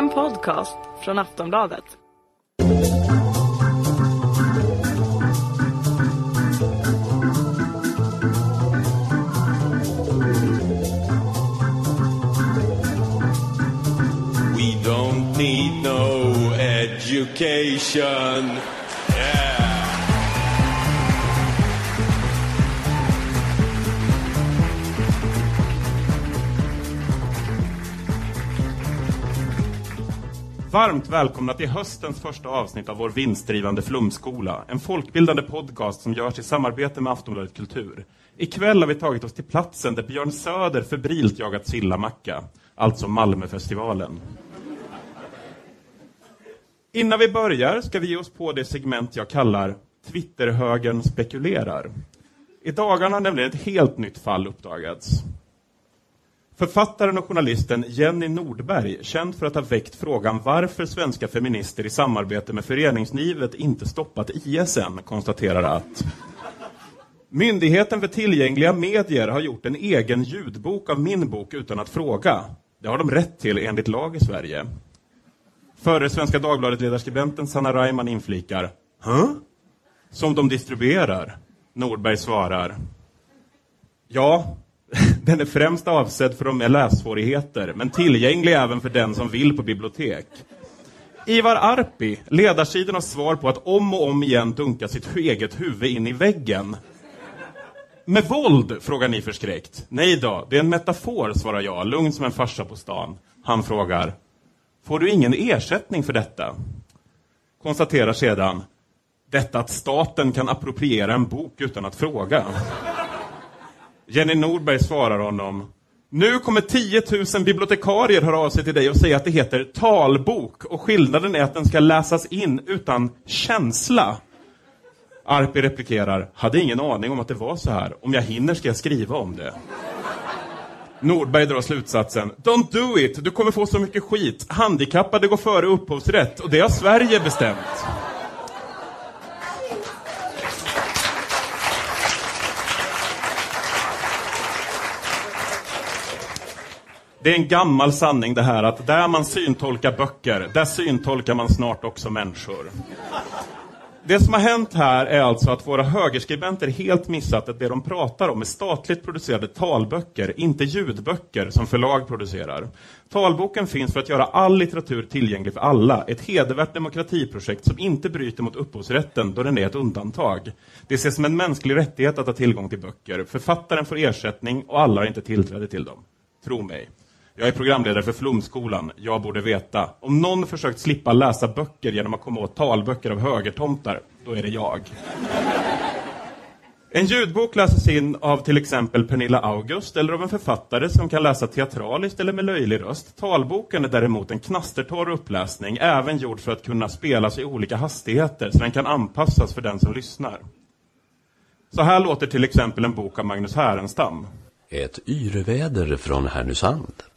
En podcast från Aftonbladet. We don't need no education. Varmt välkomna till höstens första avsnitt av vår vinstdrivande flumskola. En folkbildande podcast som görs i samarbete med Aftonbladet Kultur. Ikväll har vi tagit oss till platsen där Björn Söder febrilt jagat sillamacka. Alltså Malmöfestivalen. Innan vi börjar ska vi ge oss på det segment jag kallar Twitterhögern spekulerar. I dagarna har nämligen ett helt nytt fall uppdagats. Författaren och journalisten Jenny Nordberg, känd för att ha väckt frågan varför svenska feminister i samarbete med föreningslivet inte stoppat ISN, konstaterar att Myndigheten för tillgängliga medier har gjort en egen ljudbok av min bok utan att fråga. Det har de rätt till enligt lag i Sverige. Före Svenska Dagbladet-ledarskribenten Sanna Reimann inflikar Hä? Som de distribuerar? Nordberg svarar Ja, den är främst avsedd för de med lässvårigheter, men tillgänglig även för den som vill på bibliotek. Ivar Arpi, ledarsidan har svar på att om och om igen dunka sitt eget huvud in i väggen. Med våld? frågar ni förskräckt. Nej då, det är en metafor, svarar jag, lugn som en farsa på stan. Han frågar, får du ingen ersättning för detta? Konstaterar sedan, detta att staten kan appropriera en bok utan att fråga. Jenny Nordberg svarar honom. Nu kommer 10 000 bibliotekarier höra av sig till dig och säga att det heter talbok och skillnaden är att den ska läsas in utan känsla. Arpi replikerar. Hade ingen aning om att det var så här. Om jag hinner ska jag skriva om det. Nordberg drar slutsatsen. Don't do it, du kommer få så mycket skit. Handikappade går före upphovsrätt och det har Sverige bestämt. Det är en gammal sanning det här att där man syntolkar böcker, där syntolkar man snart också människor. Det som har hänt här är alltså att våra högerskribenter helt missat att det de pratar om är statligt producerade talböcker, inte ljudböcker som förlag producerar. Talboken finns för att göra all litteratur tillgänglig för alla, ett hedervärt demokratiprojekt som inte bryter mot upphovsrätten då den är ett undantag. Det ses som en mänsklig rättighet att ha tillgång till böcker. Författaren får ersättning och alla har inte tillträde till dem. Tro mig. Jag är programledare för Flumskolan. Jag borde veta. Om någon försökt slippa läsa böcker genom att komma åt talböcker av högertomtar, då är det jag. En ljudbok läses in av till exempel Pernilla August eller av en författare som kan läsa teatraliskt eller med löjlig röst. Talboken är däremot en knastertorr uppläsning, även gjord för att kunna spelas i olika hastigheter så den kan anpassas för den som lyssnar. Så här låter till exempel en bok av Magnus Härenstam. Ett yreväder från Härnösand.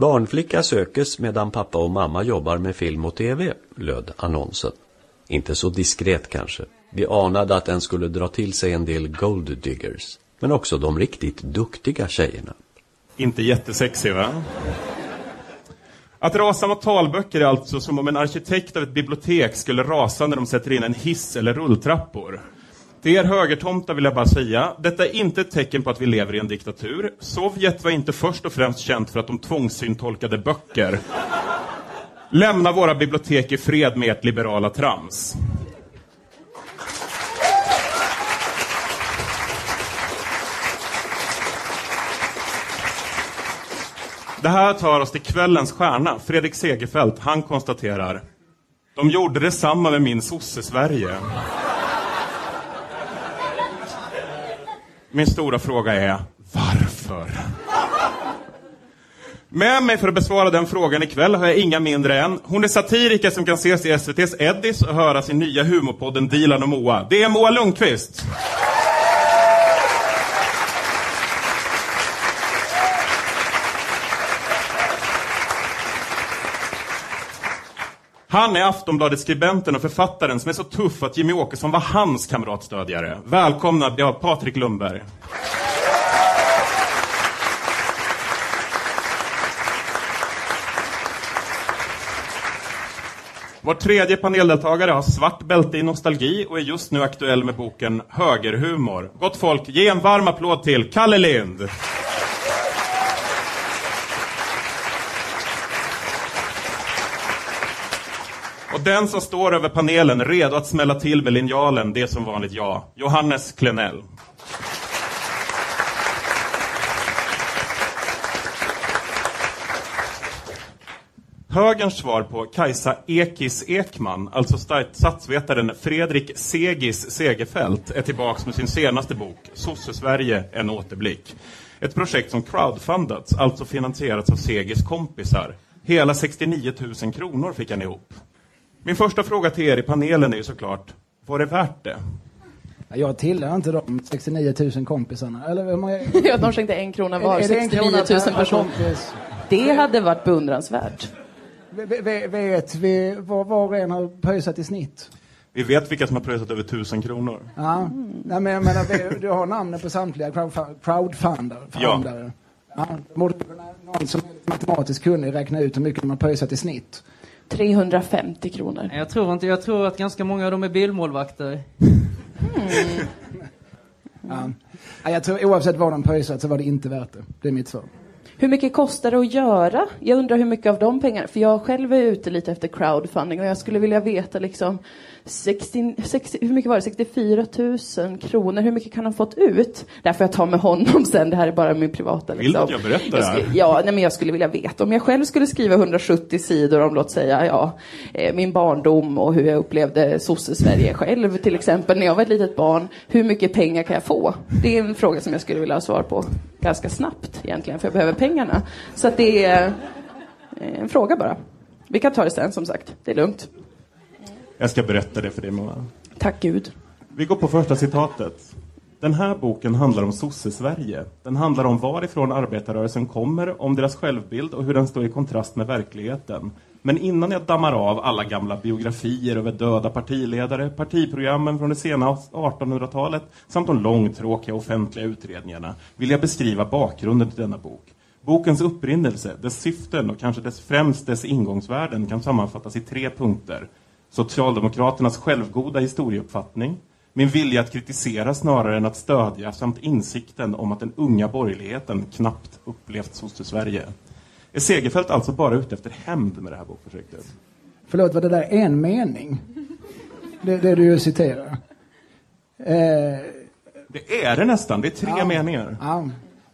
Barnflicka sökes medan pappa och mamma jobbar med film och tv, löd annonsen. Inte så diskret kanske. Vi anade att den skulle dra till sig en del gold diggers. Men också de riktigt duktiga tjejerna. Inte jättesexig va? Att rasa mot talböcker är alltså som om en arkitekt av ett bibliotek skulle rasa när de sätter in en hiss eller rulltrappor. Till er högertomtar vill jag bara säga, detta är inte ett tecken på att vi lever i en diktatur. Sovjet var inte först och främst känt för att de tvångssyntolkade böcker. Lämna våra bibliotek i fred med ert liberala trams. Det här tar oss till kvällens stjärna, Fredrik Segerfeldt. Han konstaterar. De gjorde detsamma med min sosse-Sverige. Min stora fråga är, varför? Med mig för att besvara den frågan ikväll har jag inga mindre än, hon är satiriker som kan ses i SVTs Eddis och höra sin nya humorpodden Dilan och Moa. Det är Moa Lundqvist. Han är Aftonbladets skribenten och författaren som är så tuff att Jimmy Åkesson var hans kamratstödjare. Välkomna, ja, Patrik Lundberg. Vår tredje paneldeltagare har svart bälte i nostalgi och är just nu aktuell med boken Högerhumor. Gott folk, ge en varm applåd till Kalle Lind! Och den som står över panelen, redo att smälla till med linjalen, det är som vanligt jag, Johannes Klenell. Högerns svar på Kajsa Ekis Ekman, alltså statsvetaren Fredrik Segis Segerfält, är tillbaks med sin senaste bok Sosse-Sverige, en återblick. Ett projekt som crowdfundats, alltså finansierats av Segis kompisar. Hela 69 000 kronor fick han ihop. Min första fråga till er i panelen är ju såklart, var det värt det? Jag tillhör inte de 69 000 kompisarna. Eller hur många... Ja, de skänkte en krona var, Är- är det en 69 krona 000 per personer. Det hade varit beundransvärt. V- Vet vi vad var och en har pröjsat i snitt? Vi vet vilka som har pröjsat över 1000 kronor. Ja. Nej, men jag menar, vi- du har namnen på samtliga crowdfu- crowdfundare. Ja. fundare. Ja. Någon som är matematiskt kunnig räkna ut hur mycket de har pröjsat i snitt. 350 kronor. Jag tror inte, jag tror att ganska många av dem är bilmålvakter. Ja. Ja, jag tror oavsett vad de pröjsat så var det inte värt det. Det är mitt svar. Hur mycket kostar det att göra? Jag undrar hur mycket av de pengarna, för jag själv är ute lite efter crowdfunding och jag skulle vilja veta liksom 60, 60, hur mycket var det? 64 000 kronor. Hur mycket kan han fått ut? Där får jag ta med honom sen. Det här är bara min privata. Vill du Liksom. att jag berättar det här? Ja, nej, men jag skulle vilja veta. Om jag själv skulle skriva 170 sidor om, låt säga, ja, eh, min barndom och hur jag upplevde sosse-Sverige själv, till exempel, när jag var ett litet barn. Hur mycket pengar kan jag få? Det är en fråga som jag skulle vilja ha svar på ganska snabbt egentligen, för jag behöver pengarna. Så att det är eh, en fråga bara. Vi kan ta det sen, som sagt. Det är lugnt. Jag ska berätta det för dig, Moa. Tack Gud. Vi går på första citatet. Den här boken handlar om sosse-Sverige. Den handlar om varifrån arbetarrörelsen kommer, om deras självbild och hur den står i kontrast med verkligheten. Men innan jag dammar av alla gamla biografier över döda partiledare, partiprogrammen från det sena 1800-talet samt de långtråkiga offentliga utredningarna vill jag beskriva bakgrunden till denna bok. Bokens upprinnelse, dess syften och kanske dess främst dess ingångsvärden kan sammanfattas i tre punkter. Socialdemokraternas självgoda historieuppfattning, min vilja att kritisera snarare än att stödja samt insikten om att den unga borgerligheten knappt upplevt sosse-Sverige. Är Segerfält alltså bara ute efter hämnd med det här bokprojektet? Förlåt, var det där en mening? Det, det du citerar? Eh, Det är det nästan, det är tre Ja. meningar. Ja,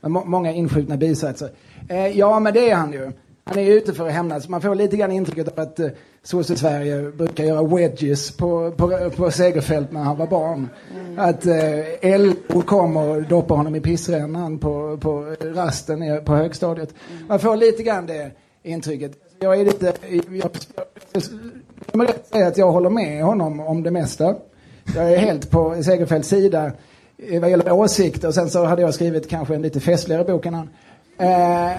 många inskjutna bisatser. Eh, ja, men det är han ju. Han är ute för att hämnas. Man får lite grann intrycket av att eh, Sosse-Sverige brukar göra wedges på, på, på Segerfält när han var barn. Att eh, LO kommer och doppar honom i pissrännan på, på rasten på högstadiet. Man får lite grann det intrycket. Jag är lite... Jag, jag, jag måste säga att jag håller med honom om det mesta. Jag är helt på Segerfeldts sida eh, vad gäller åsikter. Sen så hade jag skrivit kanske en lite festligare bok än han. Eh,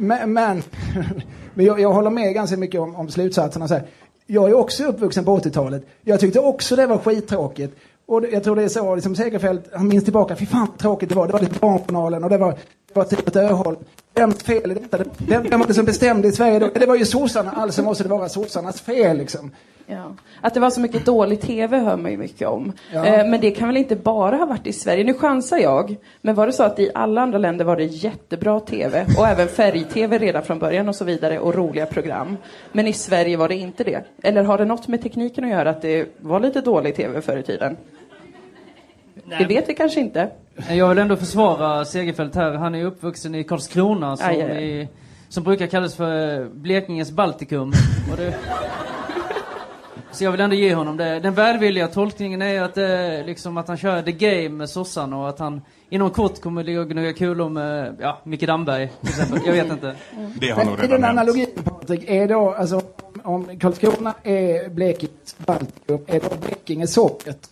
men men, men jag, jag håller med ganska mycket om, om slutsatserna. Så här. Jag är också uppvuxen på 80-talet. Jag tyckte också det var skittråkigt. Och det, jag tror det är så, liksom Segerfeldt, han minns tillbaka, fy fan vad tråkigt det var. Det var lite Barnjournalen och det var, det var typ ett Öholm. Vems fel är detta? Vem, vem var det som bestämde i Sverige då? Det var ju sossarna, alltså måste det vara sossarnas fel liksom. Ja. Att det var så mycket dålig TV hör man ju mycket om. Ja. Eh, men det kan väl inte bara ha varit i Sverige? Nu chansar jag. Men var det så att i alla andra länder var det jättebra TV och även färg-TV redan från början och så vidare och roliga program. Men i Sverige var det inte det? Eller har det något med tekniken att göra att det var lite dålig TV förr i tiden? Det vet vi kanske inte. Jag vill ändå försvara Segerfeldt här. Han är uppvuxen i Karlskrona som, Aj, aj, aj. i, som brukar kallas för Blekinges Baltikum. Och det, så jag vill ändå ge honom det. Den välvilliga tolkningen är att, det, liksom att han kör the game med sossarna och att han inom kort kommer ligga och gnugga kulor med ja, Micke Damberg till exempel. Jag vet inte. Det har nog redan den analogin Patrik, är då, alltså om Karlskrona är Blekinges Baltikum, är då Blekinge Sovjet?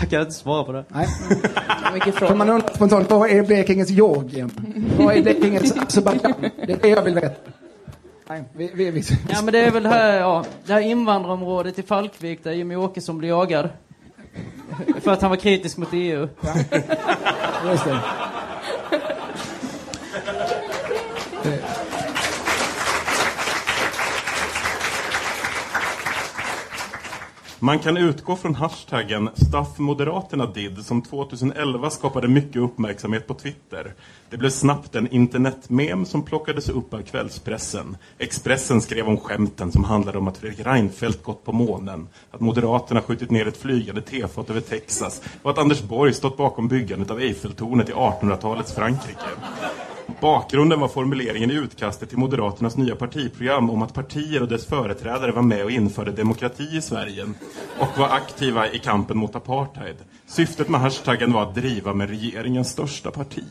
Jag kan inte svara på det. Nej. Frågor. man undrar spontant, vad är Blekinges Georgien? Vad är Blekinges Azerbajdzjan? Det är det jag vill veta. Nej, vi, vi, vi, Ja men det är väl här, ja, det här invandrarområdet i Falkvik där Jimmy Åkesson blir jagad. För att han var kritisk mot EU. Just det. Man kan utgå från hashtaggen stuffmoderaterna did som 2011 skapade mycket uppmärksamhet på Twitter. Det blev snabbt en internetmem som plockades upp av kvällspressen. Expressen skrev om skämten som handlade om att Fredrik Reinfeldt gått på månen, att Moderaterna skjutit ner ett flygande tefat över Texas och att Anders Borg stått bakom byggandet av Eiffeltornet i 1800-talets Frankrike. Bakgrunden var formuleringen i utkastet till Moderaternas nya partiprogram om att partier och dess företrädare var med och införde demokrati i Sverige och var aktiva i kampen mot apartheid. Syftet med hashtaggen var att driva med regeringens största parti.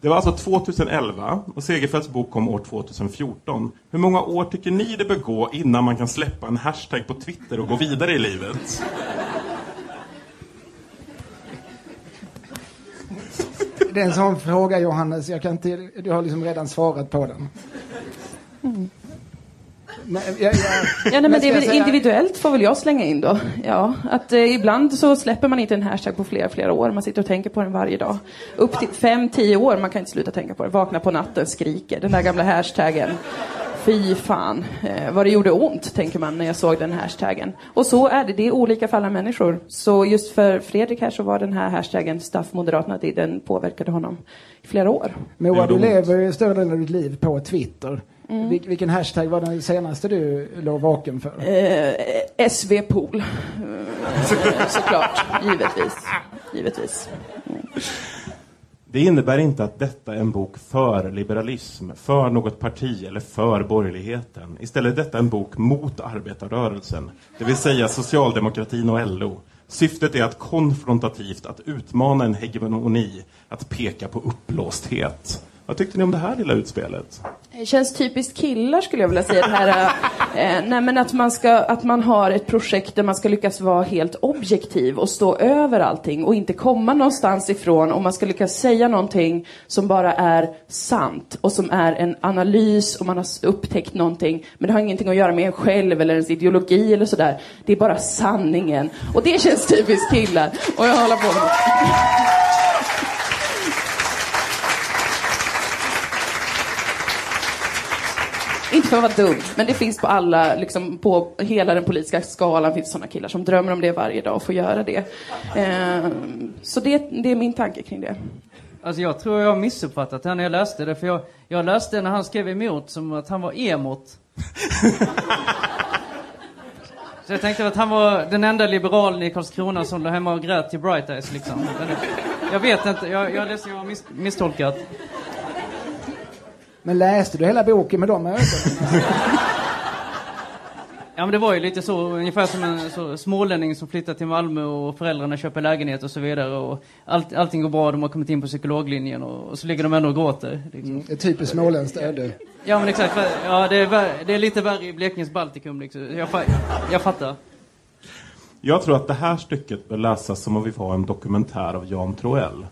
Det var alltså 2011 och Segerfeldts bok kom år 2014. Hur många år tycker ni det bör gå innan man kan släppa en hashtag på Twitter och gå vidare i livet? Det är en sån fråga Johannes, jag kan inte, du har liksom redan svarat på den. Men, jag, jag, Ja, nej, men det är väl säga- individuellt får väl jag slänga in då. Ja, att eh, ibland så släpper man inte en hashtag på flera, flera år. Man sitter och tänker på den varje dag. Upp till fem, tio år, man kan inte sluta tänka på det. Vakna på natten, skriker. Den där gamla hashtaggen. Fy fan, eh, vad det gjorde ont, tänker man när jag såg den hashtaggen. Och så är det, det är olika för alla människor. Så just för Fredrik här så var den här hashtaggen Staff Moderaterna, den påverkade honom i flera år. Moa, du lever större delen av ditt liv på Twitter. Mm. Vil, vilken hashtag var den senaste du låg vaken för? Eh. Eh, såklart, givetvis. Givetvis. Det innebär inte att detta är en bok för liberalism, för något parti eller för borgerligheten. Istället är detta en bok mot arbetarrörelsen, det vill säga socialdemokratin och LO. Syftet är att konfrontativt att utmana en hegemoni, att peka på uppblåsthet. Vad tyckte ni om det här lilla utspelet? Det känns typiskt killar skulle jag vilja säga. Det här, eh, eh, nej men att man, ska, att man har ett projekt där man ska lyckas vara helt objektiv och stå över allting och inte komma någonstans ifrån. Och man ska lyckas säga någonting som bara är sant och som är en analys och man har upptäckt någonting. Men det har ingenting att göra med en själv eller ens ideologi eller sådär. Det är bara sanningen. Och det känns typiskt killar. Och jag håller på med för att vara dum, men det finns på alla, liksom på hela den politiska skalan finns sådana killar som drömmer om det varje dag och får göra det. Eh, så det, det är min tanke kring det. Alltså jag tror jag har missuppfattat det här när jag läste det. För jag, jag läste när han skrev emot som att han var emot. Så jag tänkte att han var den enda liberalen i Karlskrona som låg hemma och grät till Bright Eyes liksom. Jag vet inte, jag, jag ledsen, jag har mis, misstolkat. Men läste du hela boken med de ögonen? Ja men det var ju lite så, ungefär som en så, smålänning som flyttar till Malmö och föräldrarna köper lägenhet och så vidare. Och allt, allting går bra, de har kommit in på psykologlinjen och, och så ligger de ändå och gråter. Liksom. Ett typiskt småländskt öde. Ja men exakt, ja, det, är det är lite värre i Blekinges Baltikum liksom. Jag, jag fattar. Jag tror att det här stycket bör läsas som om vi var en dokumentär av Jan Troell.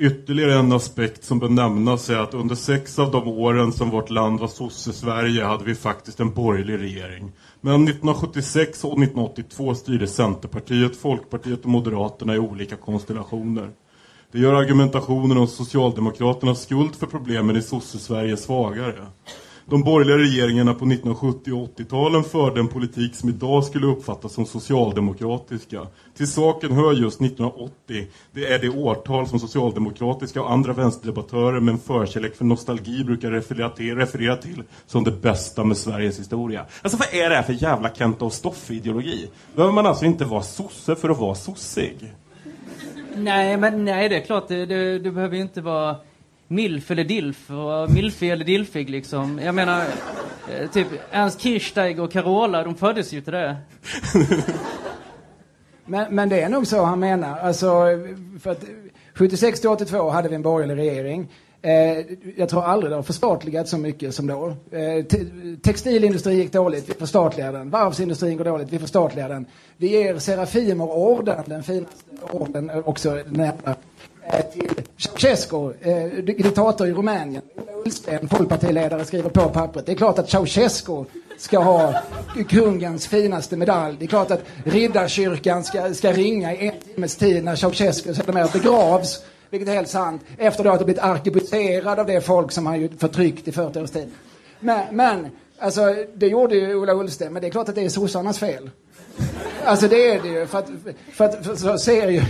Ytterligare en aspekt som bör nämnas är att under sex av de åren som vårt land var sosse-Sverige hade vi faktiskt en borgerlig regering. Mellan 1976 och 1982 styrde Centerpartiet, Folkpartiet och Moderaterna i olika konstellationer. Det gör argumentationen om Socialdemokraternas skuld för problemen i sosse-Sverige svagare. De borgerliga regeringarna på 1970 och 80-talen förde en politik som idag skulle uppfattas som socialdemokratiska. Till saken hör just 1980. Det är det årtal som socialdemokratiska och andra vänsterdebattörer med en förkärlek för nostalgi brukar referera till, referera till som det bästa med Sveriges historia. Alltså vad är det här för jävla Kenta och Stoffe-ideologi? Behöver man alltså inte vara sosse för att vara sossig? Nej men nej det är klart, Du, du behöver ju inte vara milf eller dilf, och milfig eller dilfig liksom. Jag menar, eh, typ Ernst Kirchsteiger och Carola, de föddes ju till det. Men, men det är nog så han menar. Alltså, för att 76 till 82 hade vi en borgerlig regering. Eh, jag tror aldrig det har förstatligats så mycket som då. Eh, te textilindustrin gick dåligt, vi förstatligar den. Varvsindustrin går dåligt, vi förstatligar den. Vi ger Serafimerorden, den finaste orden eh, också den Eh, till Ceausescu, eh, diktator i Rumänien. Ola Ullsten, folkpartiledare, skriver på pappret. Det är klart att Ceausescu ska ha kungens finaste medalj. Det är klart att riddarkyrkan ska, ska ringa i en timmes tid när Ceausescu sätter med och begravs, vilket är helt sant, efter då att ha blivit arkebuserad av det folk som han ju förtryckt i 40 års tid. Men, men alltså, det gjorde ju Ola Ullsten, men det är klart att det är sossarnas fel. Alltså det är det ju. För att, för att för så ser ju,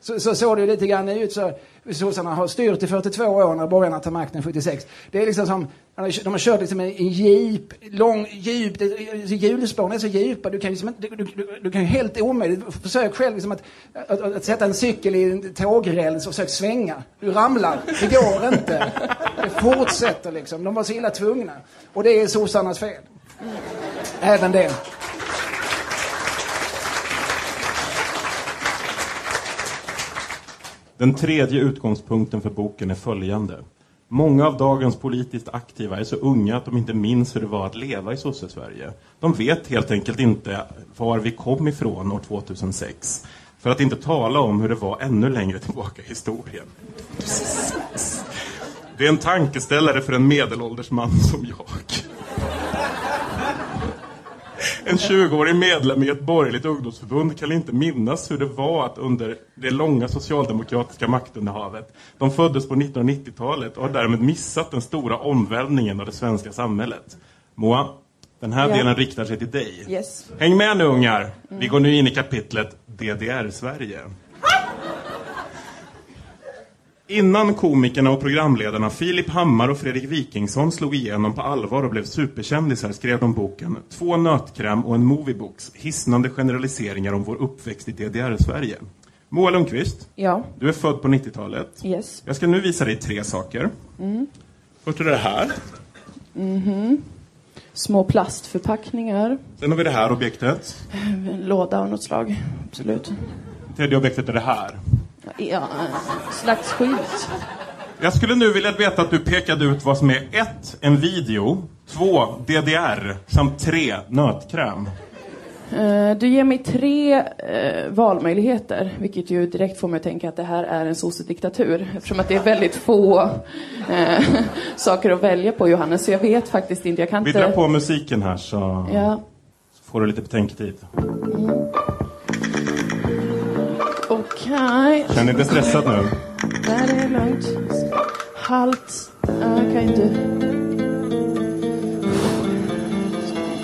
så, så såg det ju lite grann ut. Så, sossarna har styrt i 42 år när borgarna tar makten 76. Det är liksom som, de har kört liksom en jeep, lång, djup, alltså, hjulspåren är så djupa. Du kan, liksom, inte- du, du, du kan ju helt omöjligt, försök själv liksom att, att, att, sätta en cykel i en tågräls och försök svänga. Du ramlar, det går inte. Det fortsätter liksom. De var så illa tvungna. Och det är sossarnas fel. Även det. Den tredje utgångspunkten för boken är följande. Många av dagens politiskt aktiva är så unga att de inte minns hur det var att leva i sosse-Sverige. De vet helt enkelt inte var vi kom ifrån år 2006. För att inte tala om hur det var ännu längre tillbaka i historien. Det är en tankeställare för en medelålders man som jag. En 20-årig medlem i ett borgerligt ungdomsförbund kan inte minnas hur det var att under det långa socialdemokratiska maktinnehavet. De föddes på 1990-talet och har därmed missat den stora omvälvningen av det svenska samhället. Moa, den här Ja. delen riktar sig till dig. Yes. Häng med nu ungar! Vi går nu in i kapitlet DDR-Sverige. Innan komikerna och programledarna Filip Hammar och Fredrik Wikingsson slog igenom på allvar och blev superkändisar skrev de boken Två nötkräm och en moviebox, hisnande generaliseringar om vår uppväxt i DDR-Sverige. Moa Lundqvist, Ja. du är född på 90-talet. Yes. Jag ska nu visa dig tre saker. Först är det här. Små plastförpackningar. Sen har vi det här objektet. En låda av något slag. Absolut. Tredje objektet är det här. Ja, slags skylt. Jag skulle nu vilja veta att du pekade ut vad som är ett, en video, två, DDR, samt tre, nötkräm. Eh, Du ger mig tre eh, valmöjligheter, vilket ju direkt får mig att tänka att det här är en sossediktatur. Eftersom att det är väldigt få eh, saker att välja på, Johannes. Så jag vet faktiskt inte. Jag kan Vi inte... drar på musiken här så Ja, får du lite betänketid. Okej. Känner du dig stressad nu? Nej, det är lugnt. Halt. Ja, Jag kan inte...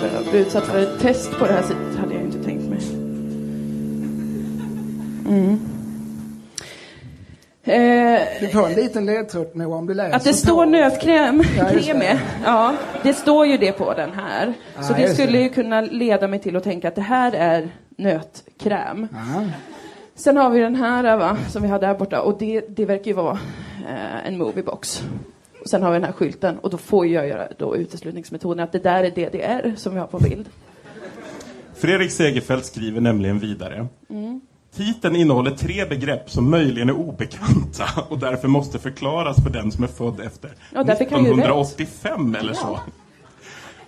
Börja bli utsatt för ett test på det här sättet hade jag inte tänkt mig. Mm. Eh, Du får en liten ledtråd Moa om du läser att det står nötkräm Ja, det. med. Ja, det står ju det på den här. Så Ja, det skulle det. ju kunna leda mig till att tänka att det här är nötkräm. Ja. Sen har vi den här va, som vi har där borta och det, det verkar ju vara eh, en moviebox. Och sen har vi den här skylten och då får jag göra då uteslutningsmetoden att det där är DDR som vi har på bild. Fredrik Segerfeldt skriver nämligen vidare. Titeln innehåller tre begrepp som möjligen är obekanta och därför måste förklaras för den som är född efter Ja, där fick han ju rätt. 1985 eller så.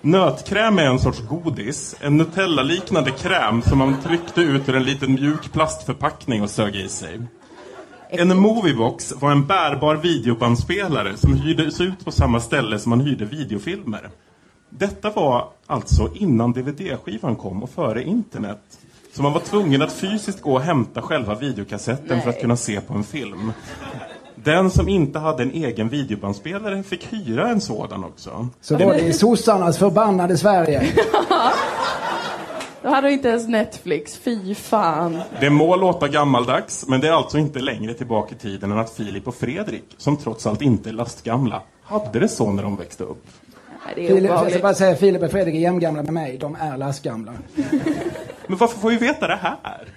Nötkräm är en sorts godis, en Nutella-liknande kräm som man tryckte ut ur en liten mjuk plastförpackning och sög i sig. En Moviebox var en bärbar videobandspelare som hyrdes ut på samma ställe som man hyrde videofilmer. Detta var alltså innan DVD-skivan kom och före internet. Så man var tvungen att fysiskt gå och hämta själva videokassetten för att Nej. kunna se på en film. Den som inte hade en egen videobandspelare fick hyra en sådan också. Så var det i sossarnas förbannade Sverige. Då hade vi inte ens Netflix, fy fan. Det må låta gammaldags, men det är alltså inte längre tillbaka i tiden än att Filip och Fredrik, som trots allt inte är lastgamla, hade det så när de växte upp. Nej, det är Filip, jag ska obehagligt. bara säga Filip och Fredrik är jämngamla med mig. De är lastgamla. Men varför får vi veta det här?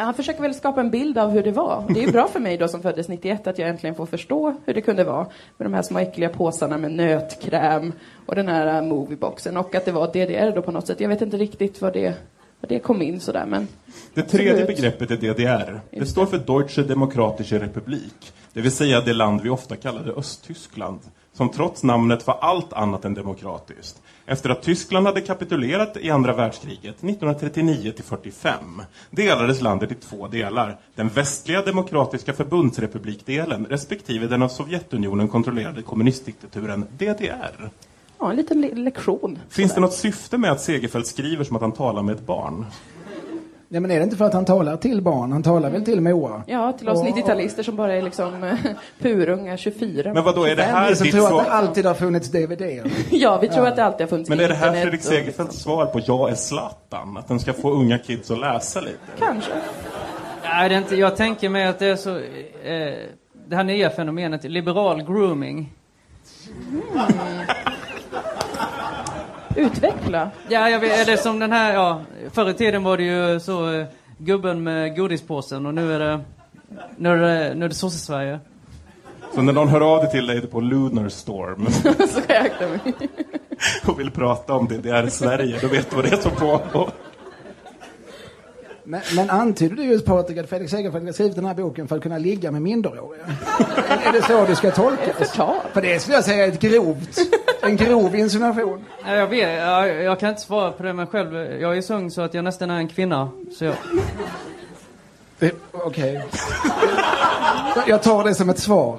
Han försöker väl skapa en bild av hur det var. Det är ju bra för mig då som föddes 91 att jag äntligen får förstå hur det kunde vara med de här små äckliga påsarna med nötkräm och den här äh, movieboxen och att det var DDR då på något sätt. Jag vet inte riktigt vad det, vad det kom in sådär men Det tredje begreppet är DDR. Det står för Deutsche Demokratische Republik. Det vill säga det land vi ofta kallade Östtyskland. Som trots namnet var allt annat än demokratiskt. Efter att Tyskland hade kapitulerat i andra världskriget 1939 till 45 delades landet i två delar. Den västliga demokratiska förbundsrepublikdelen respektive den av Sovjetunionen kontrollerade kommunistdiktaturen DDR. ja, en liten le- lektion. Finns det något syfte med att Segerfeldt skriver som att han talar med ett barn? Ja, men är det inte för att han talar till barn? Han talar väl till Moa? Ja, till oss Och- 90-talister som bara är liksom eh, purunga 24. Men vad då är det här ditt tror att svar? det alltid har funnits DVD. Ja, vi tror att det alltid har funnits Men är det här Fredrik Segerfeldts svar på Jag är Zlatan? Att den ska få unga kids att läsa lite? Kanske. Nej, det är inte, jag tänker mig att det är så... Eh, det här nya fenomenet, liberal grooming. Utveckla. Ja, jag vet, är det som den här, ja, förr i tiden var det ju så eh, gubben med godispåsen och nu är det, nu är det, nu är det sosse-Sverige. Så när någon hör av dig till dig på Lunar Storm Så jag akta mig. och vill prata om DDR-Sverige, då vet du vad det är som pågår. Men, men antyder du just Patrik att Fredrik Segerfeldt har skrivit den här boken för att kunna ligga med minderåriga? är, är det så det ska tolkas? Förtal. För det skulle jag säga är ett grovt, en grov insinuation. Ja, jag vet, jag, jag kan inte svara på det men själv, jag är så ung så att jag nästan är en kvinna. Så jag, Det- Okej. Jag tar det som ett svar.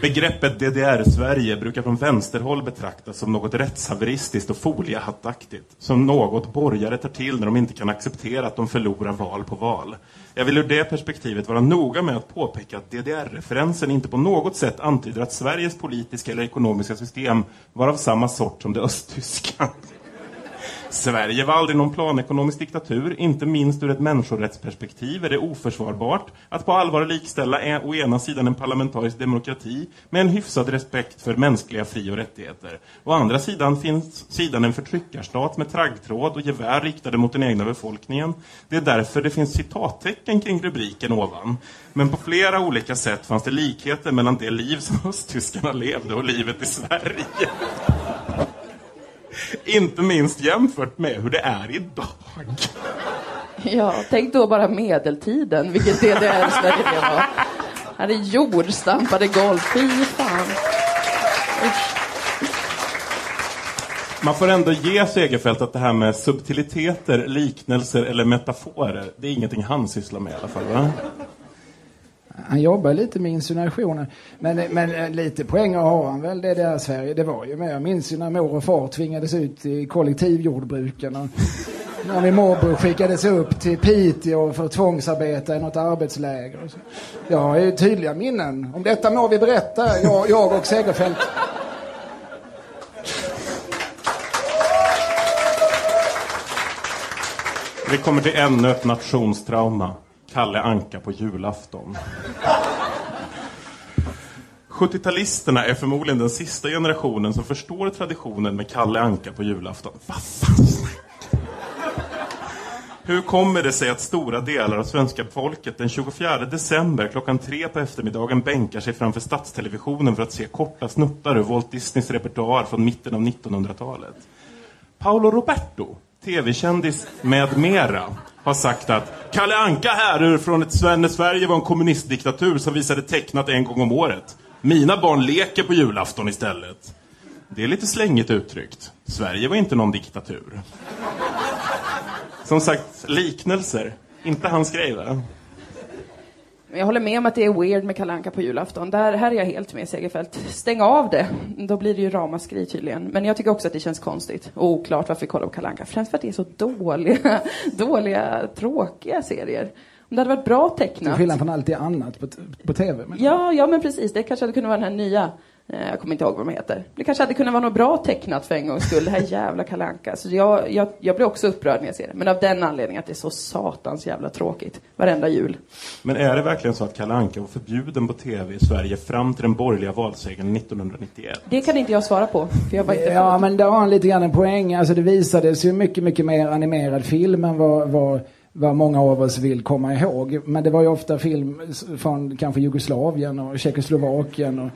Begreppet DDR-Sverige brukar från vänsterhåll betraktas som något rättshaveristiskt och foliehattaktigt. Som något borgare tar till när de inte kan acceptera att de förlorar val på val. Jag vill ur det perspektivet vara noga med att påpeka att DDR-referensen inte på något sätt antyder att Sveriges politiska eller ekonomiska system var av samma sort som det östtyska. Sverige var aldrig någon planekonomisk diktatur. Inte minst ur ett människorättsperspektiv är det oförsvarbart att på allvar likställa en, å ena sidan en parlamentarisk demokrati med en hyfsad respekt för mänskliga fri- och rättigheter. Å andra sidan finns sidan en förtryckarstat med traggtråd och gevär riktade mot den egna befolkningen. Det är därför det finns citattecken kring rubriken ovan. Men på flera olika sätt fanns det likheter mellan det liv som östtyskarna levde och livet i Sverige. Inte minst jämfört med hur det är idag. Ja, tänk då bara medeltiden, vilket DDR-Sverige det var. Hade jord, stampade golv, fy fan. Usch. Man får ändå ge Segerfeldt att det här med subtiliteter, liknelser eller metaforer, det är ingenting han sysslar med i alla fall, va? Han jobbar lite med insinuationer. Men, men eh, lite poäng har han väl det där Sverige. Det var ju med. Jag minns ju när mor och far tvingades ut i kollektivjordbruken. Och när min morbror skickades upp till Piteå för att tvångsarbeta i något arbetsläger. Och så. Jag har ju tydliga minnen. Om detta må vi berätta, jag, jag och Segerfeldt. Vi kommer till ännu ett nationstrauma. Kalle Anka på julafton. 70-talisterna är förmodligen den sista generationen som förstår traditionen med Kalle Anka på julafton. Vad fan Hur kommer det sig att stora delar av svenska folket den 24 december klockan tre på eftermiddagen bänkar sig framför statstelevisionen för att se korta snuttar ur Walt Disneys repertoar från mitten av 1900-talet? Paolo Roberto, tv-kändis med mera, har sagt att Kalle Anka härrör från ett Sverige när Sverige var en kommunistdiktatur som visade tecknat en gång om året. Mina barn leker på julafton istället. Det är lite slängigt uttryckt. Sverige var inte någon diktatur. Som sagt, liknelser. Inte hans grej, va? Jag håller med om att det är weird med Kalle Anka på julafton. Där, här är jag helt med Segerfeldt. Stäng av det. Då blir det ju ramaskri tydligen. Men jag tycker också att det känns konstigt och oklart varför vi kollar på Kalle Anka. Främst för att det är så dåliga, dåliga, tråkiga serier. Om det hade varit bra Till tecknat. skillnad från allt det annat på, på tv. Men Ja, ja men precis. Det kanske hade kunnat vara den här nya, jag kommer inte ihåg vad de heter. Det kanske hade kunnat vara något bra tecknat för en gångs skull. Det här jävla Kalle Anka. Så jag, jag, jag blir också upprörd när jag ser det. Men av den anledningen att det är så satans jävla tråkigt. Varenda jul. Men är det verkligen så att Kalle Anka var förbjuden på tv i Sverige fram till den borgerliga valsegern 1991? Det kan inte jag svara på. För jag var inte Ja, men där har han lite grann en poäng. Alltså det visades ju mycket, mycket mer animerad film än vad, vad, vad många av oss vill komma ihåg. Men det var ju ofta film från kanske Jugoslavien och Tjeckoslovakien och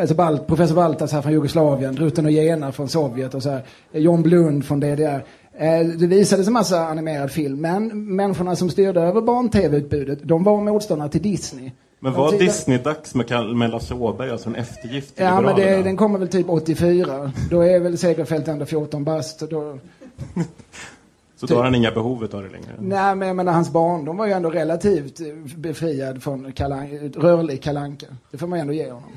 Alltså Balt, professor Baltas från Jugoslavien, Druten och Jena från Sovjet och så här. John Blund från DDR. Eh, Det visades en massa animerad film, men människorna som styrde över barn-tv-utbudet, de var motståndare till Disney. Men De var Disney-dags med, med Lasse Åberg, alltså en eftergift till Ja, men det, den kommer väl typ 84. Då är väl Segerfeldt ändå 14 bast. Då, Så då har han inga behov av det längre? Nej, men jag menar, hans barndom var ju ändå relativt eh, befriad från kalan, rörlig kalanka. Det får man ju ändå ge honom.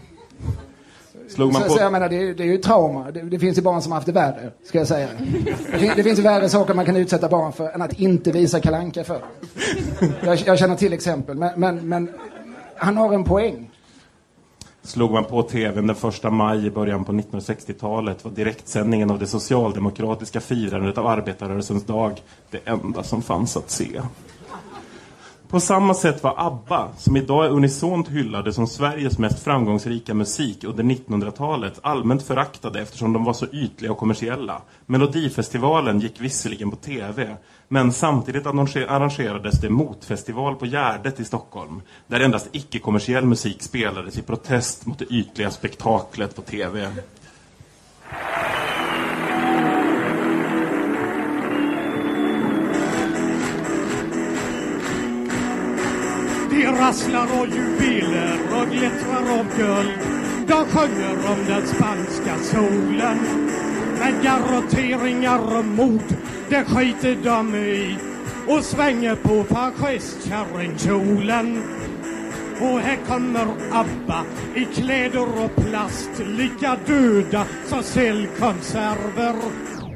Slog man så, på- så jag menar, det, är- det är ju trauma. Det, det finns ju barn som har haft det värre, ska jag säga. Det, fin, det finns ju värre saker man kan utsätta barn för än att inte visa kalanka för. Jag, jag känner till exempel, men, men, men han har en poäng. Slog man på tvn den första maj i början på 1960-talet var direktsändningen av det socialdemokratiska firandet av arbetarrörelsens dag det enda som fanns att se. På samma sätt var ABBA, som idag är unisont hyllade som Sveriges mest framgångsrika musik under 1900-talet, allmänt föraktade eftersom de var så ytliga och kommersiella. Melodifestivalen gick visserligen på TV, men samtidigt arrangerades det motfestival på Gärdet i Stockholm, där endast icke-kommersiell musik spelades i protest mot det ytliga spektaklet på TV. Det rasslar och jubiler och glittrar av guld. De sjunger om den spanska solen. Men garrotteringar och mord, det skiter de i. Och svänger på fascistkärringkjolen. Och här kommer ABBA i kläder och plast. Lika döda som sillkonserver.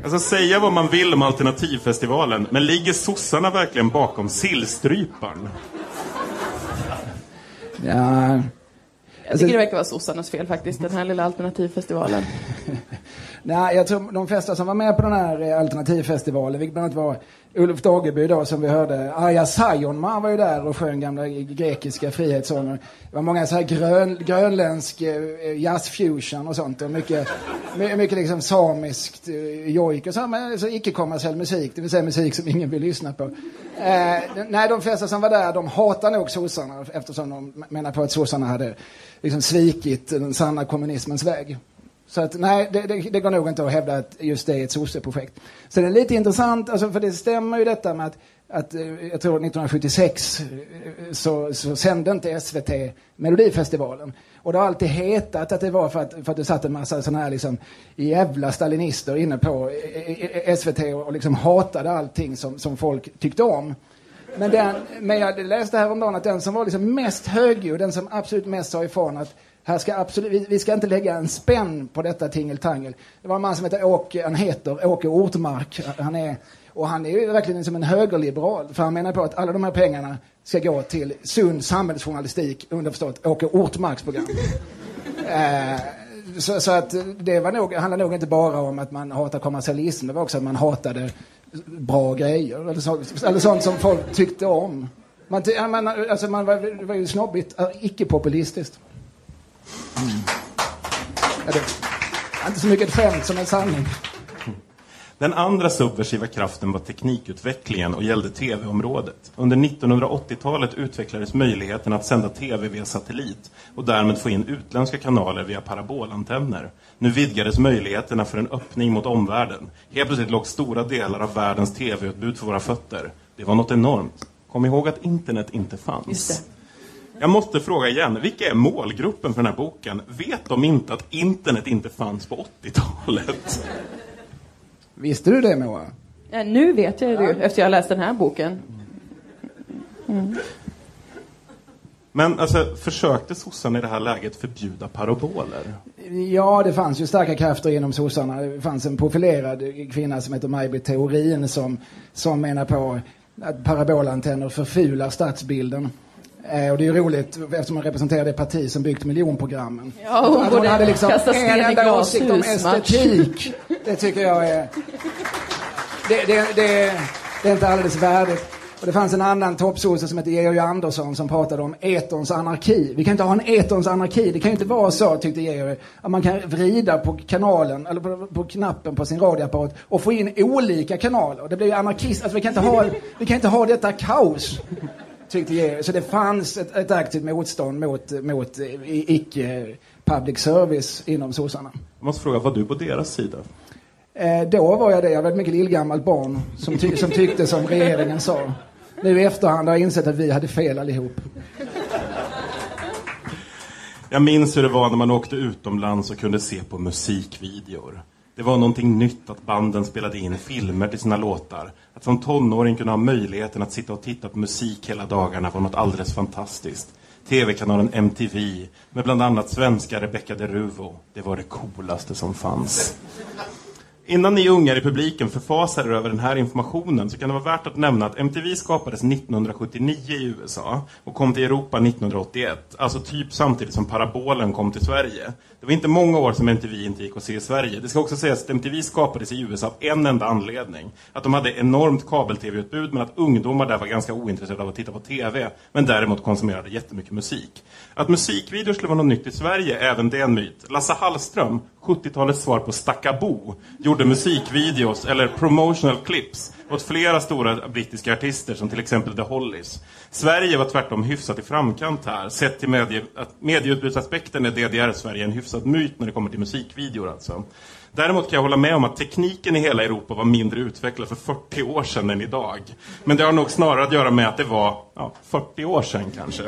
Alltså säga vad man vill om alternativfestivalen, men ligger sossarna verkligen bakom sillstryparen? Ja, Jag tycker det verkar vara sossarnas fel faktiskt, den här lilla alternativfestivalen. Nej, jag tror de flesta som var med på den här eh, alternativfestivalen, vilket bland annat var Ulf Dageby då som vi hörde. Arja Saijonmaa var ju där och sjöng gamla grekiska frihetssånger. Det var många så här grön, grönländsk eh, jazzfusion och sånt och mycket, mycket liksom samiskt eh, jojk och så, men så icke-kommersiell musik, det vill säga musik som ingen vill lyssna på. Eh, nej, de flesta som var där, de hatar nog sossarna eftersom de menar på att sossarna hade liksom svikit den sanna kommunismens väg. Så att nej, det, det, det går nog inte att hävda att just det är ett sosseprojekt. Så det är lite intressant, alltså, för det stämmer ju detta med att, att eh, jag tror 1976 eh, så, så sände inte SVT Melodifestivalen. Och det har alltid hetat att det var för att, för att det satt en massa sådana här liksom jävla stalinister inne på eh, SVT och, och liksom hatade allting som, som folk tyckte om. Men, den, men jag läste häromdagen att den som var liksom mest högljudd, den som absolut mest sa ifrån att här ska absolut, vi, ska inte lägga en spänn på detta tingeltangel. Det var en man som heter Åke, han heter Åke Ortmark. Han är, och han är ju verkligen som en högerliberal. För han menar på att alla de här pengarna ska gå till sund samhällsjournalistik, underförstått Åke Ortmarks program. Eh, så, så att det var nog, handlar nog inte bara om att man hatar kommersialism, det var också att man hatade bra grejer. Eller, så, eller sånt som folk tyckte om. Man, ty- man, alltså man var, det var ju snobbigt, äh, icke-populistiskt. Mm. Ja, det är inte så mycket ett skämt som en sanning. Den andra subversiva kraften var teknikutvecklingen och gällde tv-området. Under 1980-talet utvecklades möjligheten att sända tv via satellit och därmed få in utländska kanaler via parabolantenner. Nu vidgades möjligheterna för en öppning mot omvärlden. Helt plötsligt låg stora delar av världens tv-utbud för våra fötter. Det var något enormt. Kom ihåg att internet inte fanns. Jag måste fråga igen, vilka är målgruppen för den här boken? Vet de inte att internet inte fanns på 80-talet? Visste du det Moa? Ja, nu vet jag det ju, efter jag har läst den här boken. Men alltså, försökte sossarna i det här läget förbjuda paraboler? Ja, det fanns ju starka krafter inom sossarna. Det fanns en profilerad kvinna som heter Maj-Britt Theorin som, som menar på att parabolantenner förfular stadsbilden. Eh, och det är ju roligt eftersom hon representerar det parti som byggt miljonprogrammen. Ja, hon att hon hade liksom en enda åsikt om estetik. Det tycker jag är... Det, det, det, det är inte alldeles värdigt. Och det fanns en annan toppsosse som heter Georg Andersson som pratade om etons anarki. Vi kan inte ha en etons anarki. Det kan ju inte vara så, tyckte Georg, att man kan vrida på kanalen, eller på, på knappen på sin radioapparat och få in olika kanaler. Det blir ju anarkist. Alltså vi kan inte ha, vi kan inte ha detta kaos. Tyckte Georg. Så det fanns ett, ett aktivt motstånd mot, mot eh, icke public service inom sossarna. Jag måste fråga, var du på deras sida? Eh, då var jag det. Jag var ett mycket lillgammalt barn som, ty- som tyckte som regeringen sa. Nu i efterhand har jag insett att vi hade fel allihop. Jag minns hur det var när man åkte utomlands och kunde se på musikvideor. Det var någonting nytt att banden spelade in filmer till sina låtar. Att som tonåring kunna ha möjligheten att sitta och titta på musik hela dagarna var något alldeles fantastiskt. TV-kanalen MTV med bland annat svenska Rebecca de Ruvo. Det var det coolaste som fanns. Innan ni ungar i publiken förfasar er över den här informationen så kan det vara värt att nämna att MTV skapades 1979 i USA och kom till Europa 1981. Alltså typ samtidigt som parabolen kom till Sverige. Det var inte många år som MTV inte gick att se i Sverige. Det ska också sägas att MTV skapades i USA av en enda anledning. Att de hade enormt kabel-tv-utbud men att ungdomar där var ganska ointresserade av att titta på TV. Men däremot konsumerade jättemycket musik. Att musikvideor skulle vara något nytt i Sverige, även det är en myt. Lasse Hallström, 70-talets svar på Stackabo, gjorde musikvideos eller promotional clips åt flera stora brittiska artister som till exempel The Hollies. Sverige var tvärtom hyfsat i framkant här. Sett till medie, att medieutbudsaspekten är DDR-Sverige en hyfsad myt när det kommer till musikvideor alltså. Däremot kan jag hålla med om att tekniken i hela Europa var mindre utvecklad för 40 år sedan än idag. Men det har nog snarare att göra med att det var ja, 40 år sedan kanske.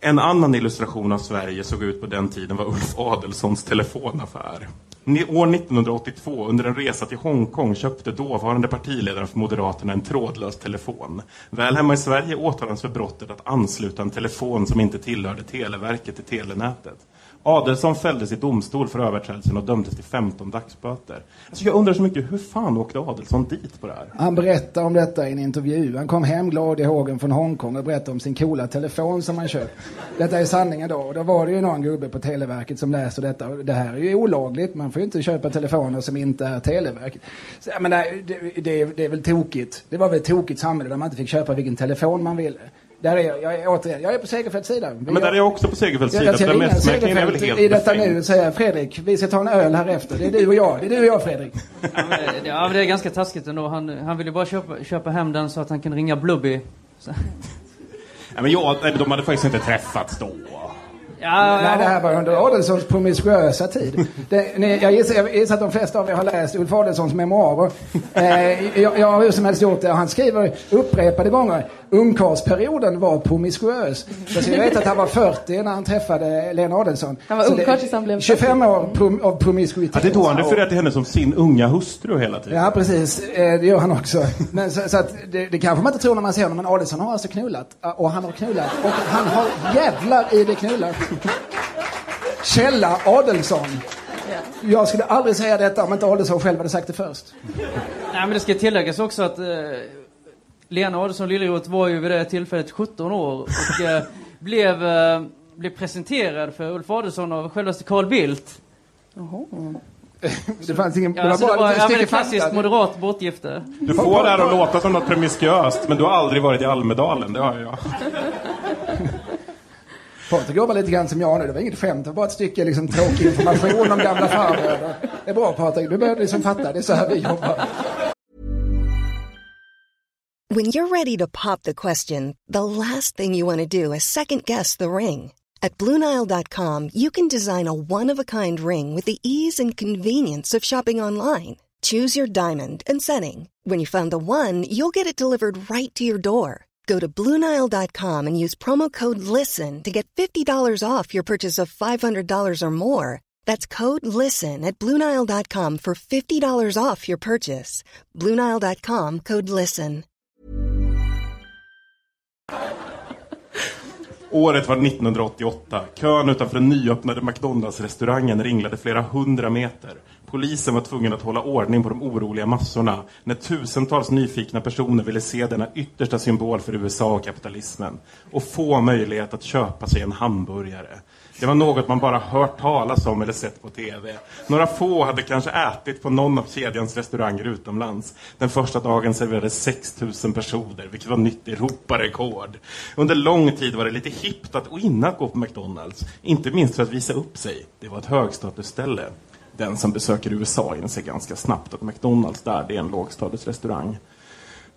En annan illustration av Sverige såg ut på den tiden var Ulf Adelsohns telefonaffär. År 1982, under en resa till Hongkong, köpte dåvarande partiledaren för Moderaterna en trådlös telefon. Väl hemma i Sverige åtalades för brottet att ansluta en telefon som inte tillhörde Televerket till telenätet. Adelsson fälldes i domstol för överträdelsen och dömdes till 15 dagsböter. Alltså jag undrar så mycket, hur fan åkte Adelsson dit på det här? Han berättar om detta i en intervju. Han kom hem glad i hågen från Hongkong och berättade om sin coola telefon som han köpt. Detta är sanningen då. Och då var det ju någon gubbe på Televerket som läste detta. Det här är ju olagligt. Man får ju inte köpa telefoner som inte är Televerket. Så, jag menar, det, det, det är väl tokigt. Det var väl ett tokigt samhälle där man inte fick köpa vilken telefon man ville. Där är jag, jag är återigen, jag är på Segerfeldts sida. Men där är jag också på Segerfeldts Jag, sida, jag för ser den mässmärkningen är väl Segerfeldt helt i detta befängd. nu säger Fredrik, vi ska ta en öl här efter. Det är du och jag. Det är du och jag Fredrik. Ja, men, ja, men det är ganska taskigt ändå. Han, han ville bara köpa, köpa hem den så att han kan ringa Blubby. Ja, men jag, de hade faktiskt inte träffats då. Ja, Nej, det här var under Adelsohns promiskuösa tid. Det, ni, jag, gissar, jag gissar att de flesta av er har läst Ulf Adelsohns memoarer. Eh, jag, jag har hur som helst gjort det. Han skriver upprepade gånger ungkarlsperioden var promiskuös. Så jag vet att han var 40 när han träffade Lena Adelsson. Han var ungkarl tills han blev 25 år prom, av promiskuitet. Ja, det är då han refererar till henne som sin unga hustru hela tiden. Ja, precis. Eh, Det gör han också. Men så, så att det, det kanske man inte tror när man ser honom, men Adelsson har alltså knullat. Och han har knullat. Och han har jävlar i det knullat. Källa Adelsson. Jag skulle aldrig säga detta om inte Adelsson själv hade sagt det först. Nej, men det ska tilläggas också att eh, Lena Adelsohn Liljeroth var ju vid det tillfället 17 år och eh, blev, eh, blev presenterad för Ulf Adelsohn av självaste Carl Bildt. Det fanns ingen... Ja, det alltså, det bara var ett ja, men ett klassiskt moderat bortgifte. Du får det här att låta som något promiskuöst, men du har aldrig varit i Almedalen, det har jag. Patrik jobbar lite grann som jag nu. Det var inget skämt. Det var bara ett stycke liksom, tråkig information om gamla farbröder. Det är bra Patrik. Du börjar liksom fatta. Det är så här vi jobbar. When you're ready to pop the question, the last thing you want to do is second guess the ring. At Bluenile.com, you can design a one of a kind ring with the ease and convenience of shopping online. Choose your diamond and setting. When you find the one, you'll get it delivered right to your door. Go to Bluenile.com and use promo code LISTEN to get $50 off your purchase of $500 or more. That's code LISTEN at Bluenile.com for $50 off your purchase. Bluenile.com code LISTEN. Året var 1988. Kön utanför den nyöppnade McDonalds-restaurangen ringlade flera hundra meter. Polisen var tvungen att hålla ordning på de oroliga massorna när tusentals nyfikna personer ville se denna yttersta symbol för USA och kapitalismen och få möjlighet att köpa sig en hamburgare. Det var något man bara hört talas om eller sett på TV. Några få hade kanske ätit på någon av kedjans restauranger utomlands. Den första dagen serverades 6 000 personer, vilket var nytt Europarekord. Under lång tid var det lite hippt att och innan att gå på McDonalds. Inte minst för att visa upp sig. Det var ett högstatusställe. Den som besöker USA inser ganska snabbt att McDonalds där, det är en lågstatusrestaurang.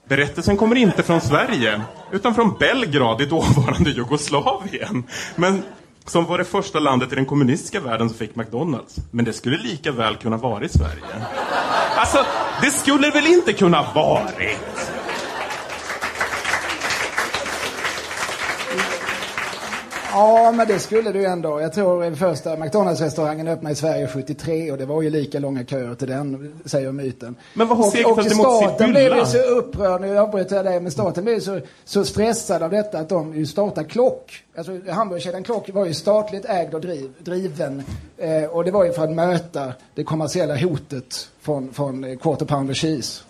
Berättelsen kommer inte från Sverige, utan från Belgrad i dåvarande Jugoslavien. Men som var det första landet i den kommunistiska världen som fick McDonalds. Men det skulle lika väl kunna vara i Sverige. Alltså, det skulle väl inte kunna varit? Ja, men det skulle du ändå. Jag tror den första McDonalds-restaurangen öppnade i Sverige 73 och det var ju lika långa köer till den, säger myten. Men vad har och, emot staten blev ju så upprörd, nu avbryter jag dig, men staten blev ju så, så stressad av detta att de ju startade Klock. Alltså hamburgerkedjan Klock var ju statligt ägd och driv, driven. Eh, och det var ju för att möta det kommersiella hotet från, från eh, Quarter Pounder Cheese.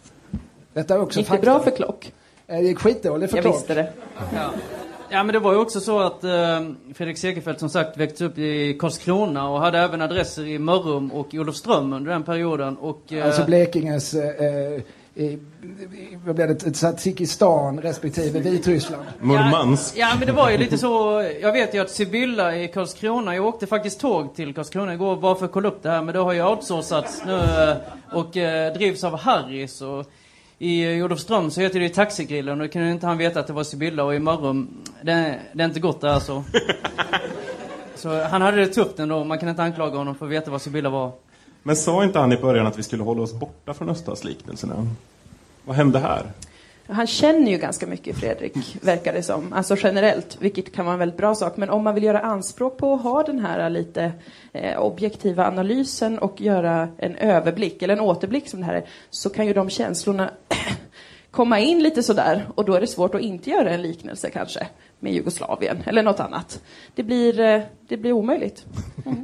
Detta är också Gick det fakta. bra för Klock? Eh, Det gick skitdåligt för Jag Klock. visste det. Ja. Ja, men det var ju också så att eh, Fredrik Segerfeldt som sagt växte upp i Karlskrona och hade även adresser i Mörrum och i Olofström under den perioden. Och, eh, Alltså Blekinges, eh, eh, i, vad blev det, Tadzjikistan respektive Vitryssland. Murmansk. Ja, men det var ju lite så. Jag vet ju att Sibylla i Karlskrona, jag åkte faktiskt tåg till Karlskrona igår bara för att kolla upp det här. Men det har ju outsourcats nu eh, och eh, drivs av Harris. Och I Olofström så heter det ju Taxigrillen och då kunde inte han veta att det var Sibylla och i Mörrum, det, det är inte gott där alltså. Så han hade det tufft ändå, man kan inte anklaga honom för att veta vad Sibylla var. Men sa inte han i början att vi skulle hålla oss borta från öststatsliknelserna? Vad hände här? Han känner ju ganska mycket Fredrik, verkar det som. Alltså generellt, vilket kan vara en väldigt bra sak. Men om man vill göra anspråk på att ha den här lite eh, objektiva analysen och göra en överblick, eller en återblick som det här är, så kan ju de känslorna komma in lite sådär. Och då är det svårt att inte göra en liknelse kanske med Jugoslavien eller något annat. Det blir, eh, det blir omöjligt.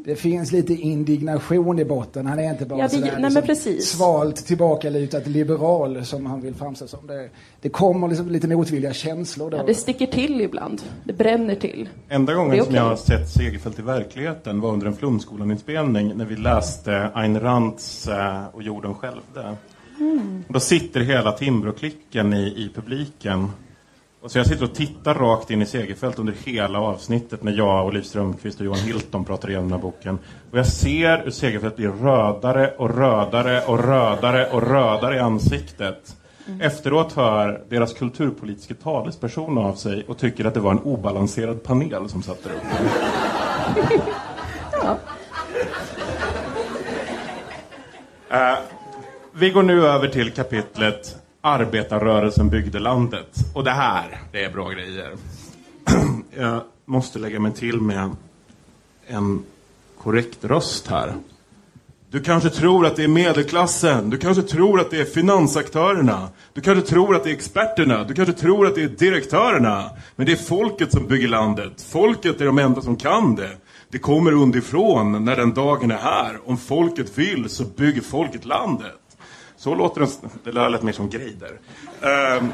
Det finns lite indignation i botten. Han är inte bara Ja, det- sådär nej, liksom precis. svalt tillbakalutat liberal som han vill framstå som. Det, det kommer liksom lite motvilliga känslor då. Ja, det sticker till ibland. Det bränner till. Enda gången är som jag har sett Segerfeldt i verkligheten var under en Flumskolan-inspelning när vi läste Ayn Rands eh, Och jorden skälvde. Då sitter hela Timbro-klicken i, i publiken. Och så jag sitter och tittar rakt in i Segerfeldt under hela avsnittet när jag och Liv Strömquist och Johan Hilton pratar igenom den här boken. Och jag ser hur Segerfeldt blir rödare och rödare och rödare och rödare i ansiktet. Efteråt hör deras kulturpolitiska talesperson av sig och tycker att det var en obalanserad panel som satt där uppe. Eh, vi går nu över till kapitlet Arbetarrörelsen byggde landet. Och det här, det är bra grejer. Jag måste lägga mig till med en korrekt röst här. Du kanske tror att det är medelklassen, du kanske tror att det är finansaktörerna, du kanske tror att det är experterna, du kanske tror att det är direktörerna. Men det är folket som bygger landet. Folket är de enda som kan det. Det kommer underifrån när den dagen är här. Om folket vill så bygger folket landet. Så låter en... Det lät mer som Greider. Um, ehm,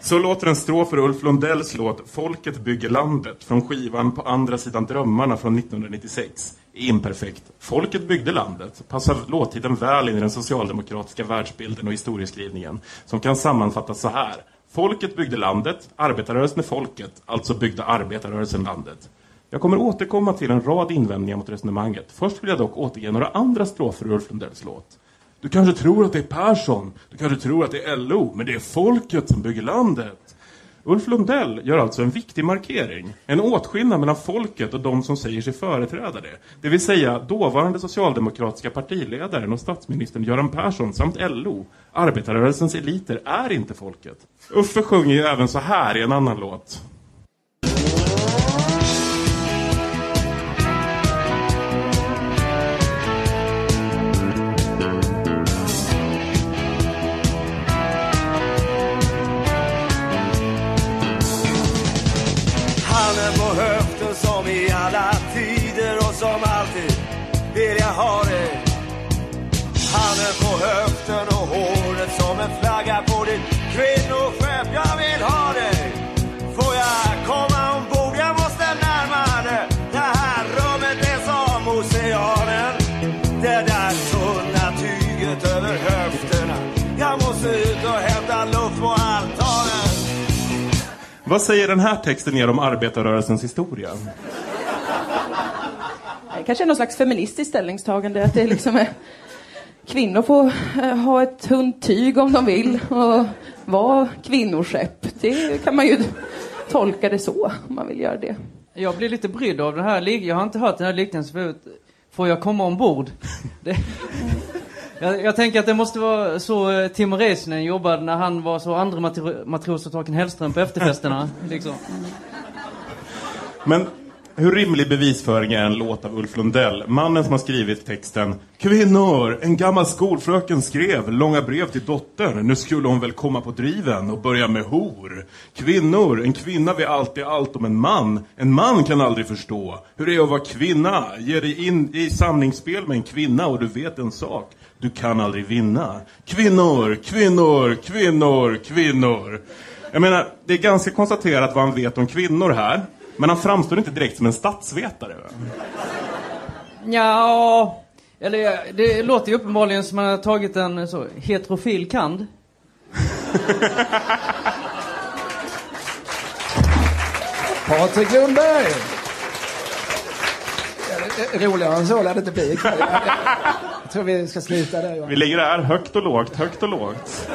så låter en strof för Ulf Lundells låt Folket bygger landet från skivan På andra sidan drömmarna från 1996. Imperfekt. Folket byggde landet passar låttiteln väl in i den socialdemokratiska världsbilden och historieskrivningen som kan sammanfattas så här. Folket byggde landet, arbetarrörelsen är folket, alltså byggde arbetarrörelsen landet. Jag kommer återkomma till en rad invändningar mot resonemanget. Först vill jag dock återge några andra strofer ur Ulf Lundells låt. Du kanske tror att det är Persson, du kanske tror att det är LO, men det är folket som bygger landet. Ulf Lundell gör alltså en viktig markering. En åtskillnad mellan folket och de som säger sig företräda det. Det vill säga dåvarande socialdemokratiska partiledaren och statsministern Göran Persson samt LO. Arbetarrörelsens eliter är inte folket. Uffe sjunger ju även så här i en annan låt. Ha dig. Handen på höften och håret som en flagga på ditt kvinnoskepp. Jag vill ha dig. Får jag komma ombord? Jag måste närmare. Det här rummet är som oceanen. Det där tunna tyget över höfterna. Jag måste ut och hämta luft på altanen. Vad säger den här texten er om arbetarrörelsens historia? Kanske är någon slags feministiskt ställningstagande. Att det är liksom är, kvinnor får eh, ha ett tunt tyg om de vill och vara kvinnoskepp. Det kan man ju tolka det så, om man vill göra det. Jag blir lite brydd av den här Jag har inte hört den här liknelsen förut. Får jag komma ombord? Det... Jag, jag tänker att det måste vara så eh, Timo Räisänen jobbade när han var så andra matro- matros och Torken Hellström på efterfesterna. Liksom. Men hur rimlig bevisföring är en låt av Ulf Lundell? Mannen som har skrivit texten Kvinnor! En gammal skolfröken skrev långa brev till dottern. Nu skulle hon väl komma på driven och börja med hor. Kvinnor! En kvinna vet alltid allt om en man. En man kan aldrig förstå hur det är att vara kvinna. Ge dig in i sanningsspel med en kvinna och du vet en sak. Du kan aldrig vinna. Kvinnor! Kvinnor! Kvinnor! Kvinnor! Jag menar, det är ganska konstaterat vad han vet om kvinnor här. Men han framstår inte direkt som en statsvetare. Va? Ja, eller det låter ju uppenbarligen som att man har tagit en så, heterofil kand. Patrik Lundberg! Roligare än så lär det inte bli ikväll. Jag- tror vi ska sluta där Johan. Vi ligger här högt och lågt, högt och lågt.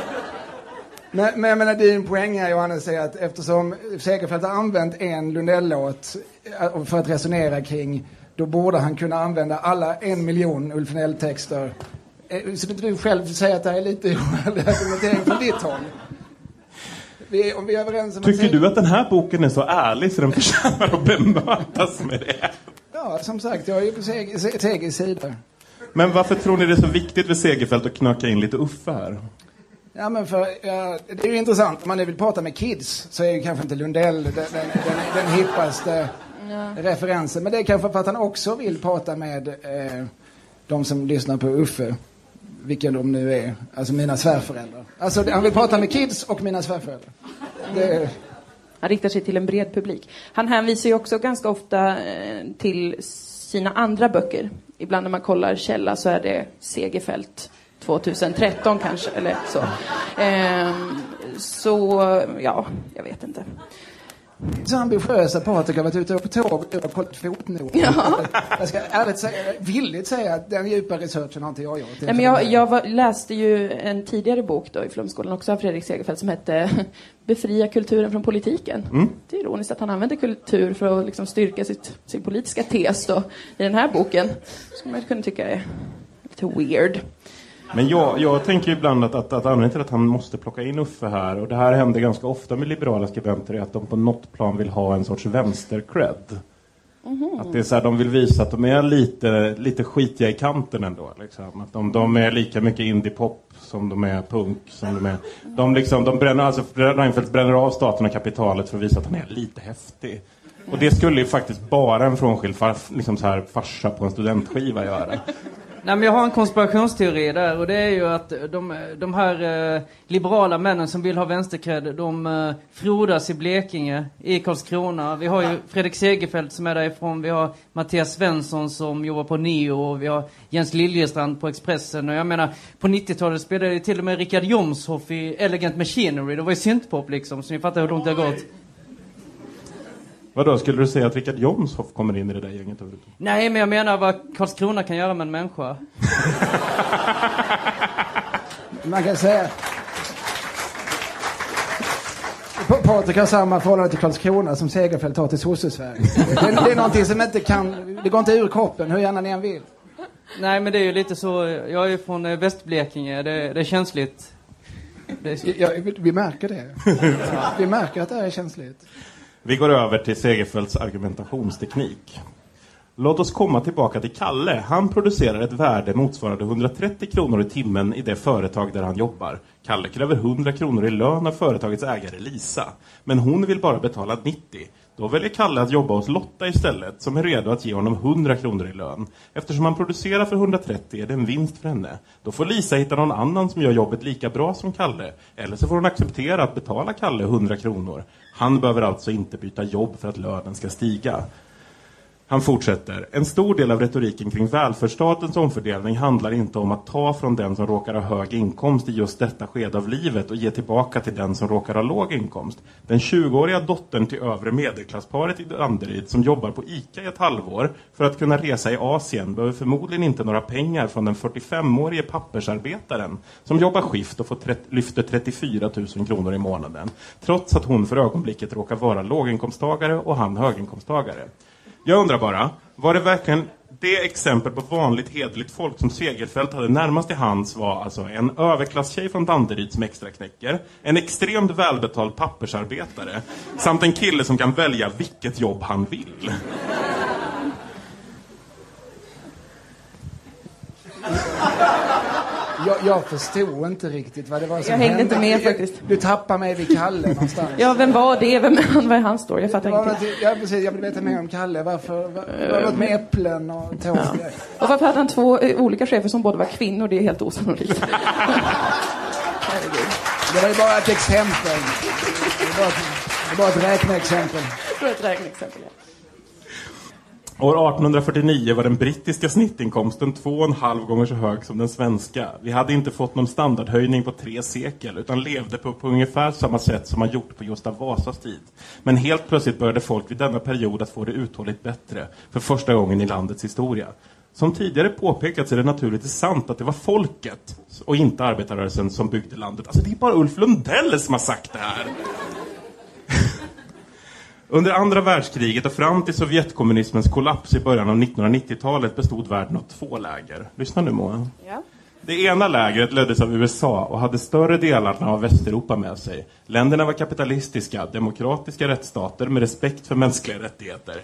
Men, men jag menar, din poäng här Johannes är att eftersom Segerfeldt har använt en Lundell-låt eh, för att resonera kring, då borde han kunna använda alla en miljon Ulf Lundell-texter. Eh, Så inte du själv säger att det här är lite argumentering från ditt håll? Vi, om vi är överens om Tycker att... du att den här boken är så ärlig så den förtjänar att bemötas med det? Ja, som sagt, jag är ju på Seg- Se- Segers sida. Men varför tror ni det är så viktigt för Segerfeldt att knöka in lite Uffe här? Ja, men för, ja, det är ju intressant. Om man nu vill prata med kids så är ju kanske inte Lundell den, den, den, den hippaste referensen. Men det är kanske för att han också vill prata med eh, de som lyssnar på Uffe. Vilka de nu är. Alltså mina svärföräldrar. Alltså han vill prata med kids och mina svärföräldrar. Det, Han riktar sig till en bred publik. Han hänvisar ju också ganska ofta eh, till sina andra böcker. Ibland när man kollar källa så är det Segerfält 2013 kanske, eller så. Ehm, så, ja, jag vet inte. så ambitiösa Patrik har varit ute på tåg och kollat fotnoter. Ja. Jag ska ärligt säga, villigt säga att den djupa researchen har inte jag gjort. Nej, men jag jag var, läste ju en tidigare bok då i Flumskolan, också av Fredrik Segerfeldt, som hette Befria kulturen från politiken. Det är ironiskt att han använder kultur för att liksom styrka sitt, sin politiska tes då, i den här boken. Som man kunna tycka är lite weird. Men jag, jag tänker ibland att, att, att anledningen till att han måste plocka in Uffe här, och det här händer ganska ofta med liberala skribenter, är att de på något plan vill ha en sorts vänster-cred. Att det är så här, de vill visa att de är lite, lite skitiga i kanten ändå. Liksom. Att de, de är lika mycket indie-pop som de är punk. Som de är. De, liksom, de bränner, alltså, Reinfeldt bränner av staten och kapitalet för att visa att han är lite häftig. Och det skulle ju faktiskt bara en frånskild far, liksom så här, farsa på en studentskiva göra. Nej men jag har en konspirationsteori där och det är ju att de, de här eh, liberala männen som vill ha vänsterkred, de eh, frodas i Blekinge, i Karlskrona. Vi har ju Fredrik Segerfeldt som är därifrån, vi har Mattias Svensson som jobbar på Neo och vi har Jens Liljestrand på Expressen. Och jag menar, på 90-talet spelade ju till och med Richard Jomshoff i Elegant Machinery. Det var ju syntpop liksom, så ni fattar hur långt det har gått. Vadå, skulle du säga att Richard Jomshoff kommer in i det där gänget? Nej men jag menar vad Karlskrona kan göra med en människa. Man kan säga... Pa- Patrik har samma förhållande till Karlskrona som Segerfeldt har till sosse-Sverige. Det, det, det är någonting som inte kan... Det går inte ur kroppen hur gärna ni än vill. Nej men det är ju lite så, jag är ju från eh, Västblekinge, det, det är känsligt. Det är, Ja, vi- märker det. Vi märker att det är känsligt. Vi går över till Segerfeldts argumentationsteknik. Låt oss komma tillbaka till Kalle. Han producerar ett värde motsvarande 130 kronor i timmen i det företag där han jobbar. Kalle kräver 100 kronor i lön av företagets ägare Lisa. Men hon vill bara betala 90. Då väljer Kalle att jobba hos Lotta istället, som är redo att ge honom 100 kronor i lön. Eftersom han producerar för 130 är det en vinst för henne. Då får Lisa hitta någon annan som gör jobbet lika bra som Kalle. Eller så får hon acceptera att betala Kalle 100 kronor. Han behöver alltså inte byta jobb för att lönen ska stiga. Han fortsätter. En stor del av retoriken kring välfärdsstatens omfördelning handlar inte om att ta från den som råkar ha hög inkomst i just detta skede av livet och ge tillbaka till den som råkar ha låg inkomst. Den 20-åriga dottern till övre medelklassparet i Danderyd som jobbar på ICA i ett halvår för att kunna resa i Asien behöver förmodligen inte några pengar från den 45-årige pappersarbetaren som jobbar skift och får lyfter 34 000 kronor i månaden. Trots att hon för ögonblicket råkar vara låginkomsttagare och han höginkomsttagare. Jag undrar bara, var det verkligen det exempel på vanligt hederligt folk som Segerfält hade närmast till hands var alltså en överklasstjej från Danderyd som extraknäcker, en extremt välbetald pappersarbetare samt en kille som kan välja vilket jobb han vill. Jag, jag förstod inte riktigt vad det var som Jag hängde hände. inte med faktiskt. Du tappar mig vid Kalle någonstans. Ja, vem var det? Vem han? Vad är hans story? Jag fattar Det var ingenting. något, ja, precis, jag vill veta mer om Kalle. Varför? Var, var det något med äpplen och tåg? Och varför hade han två eh, olika chefer som båda var kvinnor? Det är helt osannolikt. Det var ju bara ett exempel. Det var, ett, det var ett räkneexempel. Det var ett räkneexempel, ja. År 1849 var den brittiska snittinkomsten två och en halv gånger så hög som den svenska. Vi hade inte fått någon standardhöjning på tre sekel utan levde på, på ungefär samma sätt som man gjort på Gustav Vasas tid. Men helt plötsligt började folk vid denna period att få det uthålligt bättre för första gången i landets historia. Som tidigare påpekats är det naturligtvis sant att det var folket och inte arbetarrörelsen som byggde landet. Alltså det är bara Ulf Lundell som har sagt det här. Under andra världskriget och fram till Sovjetkommunismens kollaps i början av 1990-talet bestod världen av två läger. Lyssna nu Moa. Ja. Det ena lägret leddes av USA och hade större delarna av Västeuropa med sig. Länderna var kapitalistiska, demokratiska rättsstater med respekt för mänskliga rättigheter.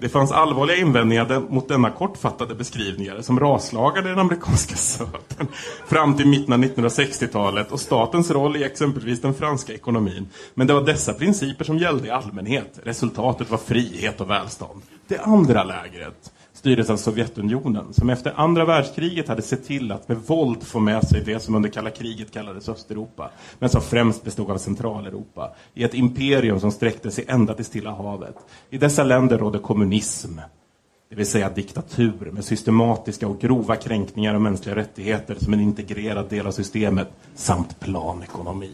Det fanns allvarliga invändningar mot denna kortfattade beskrivningar som raslagade den amerikanska södern fram till mitten av 1960-talet och statens roll i exempelvis den franska ekonomin. Men det var dessa principer som gällde i allmänhet. Resultatet var frihet och välstånd. Det andra lägret styrdes av Sovjetunionen som efter andra världskriget hade sett till att med våld få med sig det som under kalla kriget kallades Östeuropa men som främst bestod av Centraleuropa i ett imperium som sträckte sig ända till Stilla havet. I dessa länder rådde kommunism, det vill säga diktatur med systematiska och grova kränkningar av mänskliga rättigheter som en integrerad del av systemet samt planekonomi.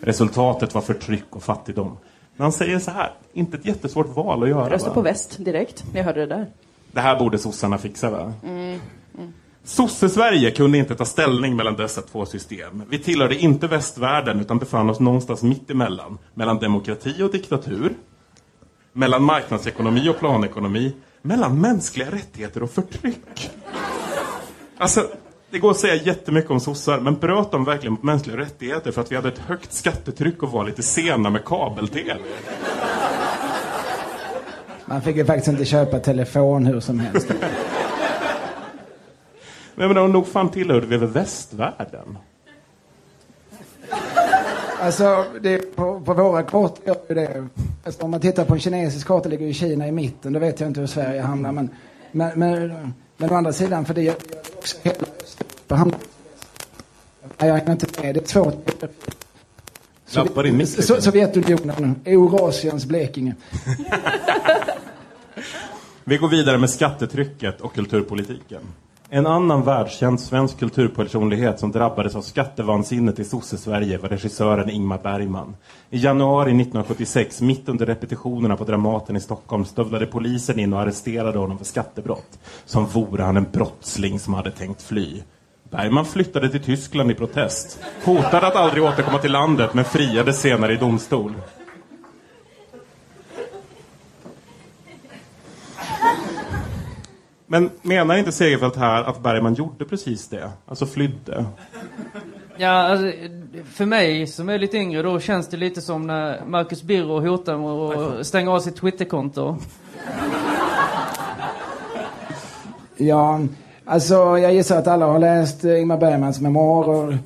Resultatet var förtryck och fattigdom. Men han säger så här, inte ett jättesvårt val att göra. Rösta på väst direkt. Ni hörde det där. Det här borde sossarna fixa va? Mm. Sosse-Sverige kunde inte ta ställning mellan dessa två system. Vi tillhörde inte västvärlden utan befann oss någonstans mitt emellan. Mellan demokrati och diktatur. Mellan marknadsekonomi och planekonomi. Mellan mänskliga rättigheter och förtryck. Alltså, det går att säga jättemycket om sossar, men bröt de verkligen mot mänskliga rättigheter för att vi hade ett högt skattetryck och var lite sena med kabel-tv? Man fick ju faktiskt inte köpa telefon hur som helst. Men jag menar, nog fan tillhörde vi väl västvärlden? Alltså, det, på, på våra kort gör ju det. Alltså, om man tittar på en kinesisk karta ligger ju Kina i mitten. Då vet jag inte hur Sverige hamnar. Men, men, men, men å andra sidan, för det gör gör också hela Östeuropa hamnar. Nej, jag är inte med. Det är svårt. Lappar in mick lite. So- Sovjetunionen, Eurasiens Blekinge. Vi går vidare med skattetrycket och kulturpolitiken. En annan världskänd svensk kulturpersonlighet som drabbades av skattevansinnet i sosse-Sverige var regissören Ingmar Bergman. I januari 1976, mitt under repetitionerna på Dramaten i Stockholm, stövlade polisen in och arresterade honom för skattebrott. Som vore han en brottsling som hade tänkt fly. Bergman flyttade till Tyskland i protest. Hotade att aldrig återkomma till landet, men friades senare i domstol. Men menar inte Segerfeldt här att Bergman gjorde precis det? Alltså flydde? Ja, alltså, för mig som är lite yngre då känns det lite som när Marcus Birro hotar med att stänga av sitt Twitterkonto. Ja, alltså jag gissar att alla har läst Ingmar Bergmans memoarer.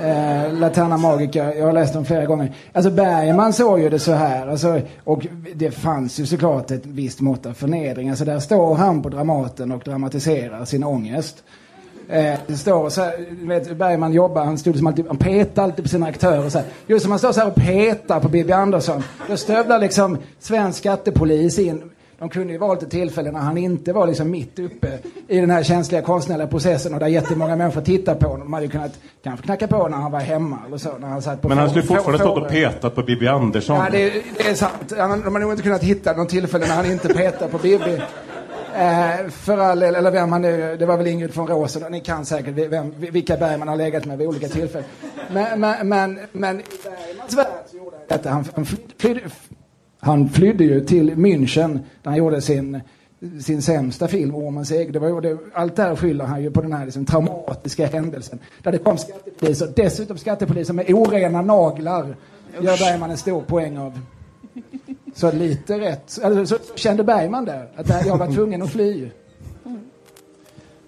Eh, Laterna Magica, jag har läst dem flera gånger. Alltså Bergman såg ju det så här, alltså, och det fanns ju såklart ett visst mått av förnedring. Alltså där står han på Dramaten och dramatiserar sin ångest. Eh, det står så här, vet, Bergman jobbar, han stod som alltid, han petar alltid på sina aktörer så här. Just som han står så här och petar på Bibi Andersson. Då stövlar liksom svensk skattepolis in. De kunde ju valt ett tillfälle när han inte var liksom mitt uppe i den här känsliga konstnärliga processen och där jättemånga människor tittar på honom. De hade ju kunnat kanske knacka på när han var hemma eller så. När han satt på Men han skulle fortfarande stått och petat på Bibi Andersson. Ja, det, det är sant. De har nog inte kunnat hitta någon tillfälle när han inte petar på Bibi. Eh, för all eller vem han nu, det var väl Ingrid från Rosen, ni kan säkert vem, vilka Bergman har legat med vid olika tillfällen. Men, men, men, men i Bergmans värld så gjorde han detta. Han, flydde, han flydde ju till München där han gjorde sin, sin sämsta film, Ormens ägg. Det var, det, allt det här skyller han ju på den här liksom, traumatiska händelsen. Där det kom skattepoliser, dessutom skattepoliser med orena naglar. Gör Bergman en stor poäng av. Så lite rätt. Alltså, så kände Bergman där, att jag var tvungen att fly.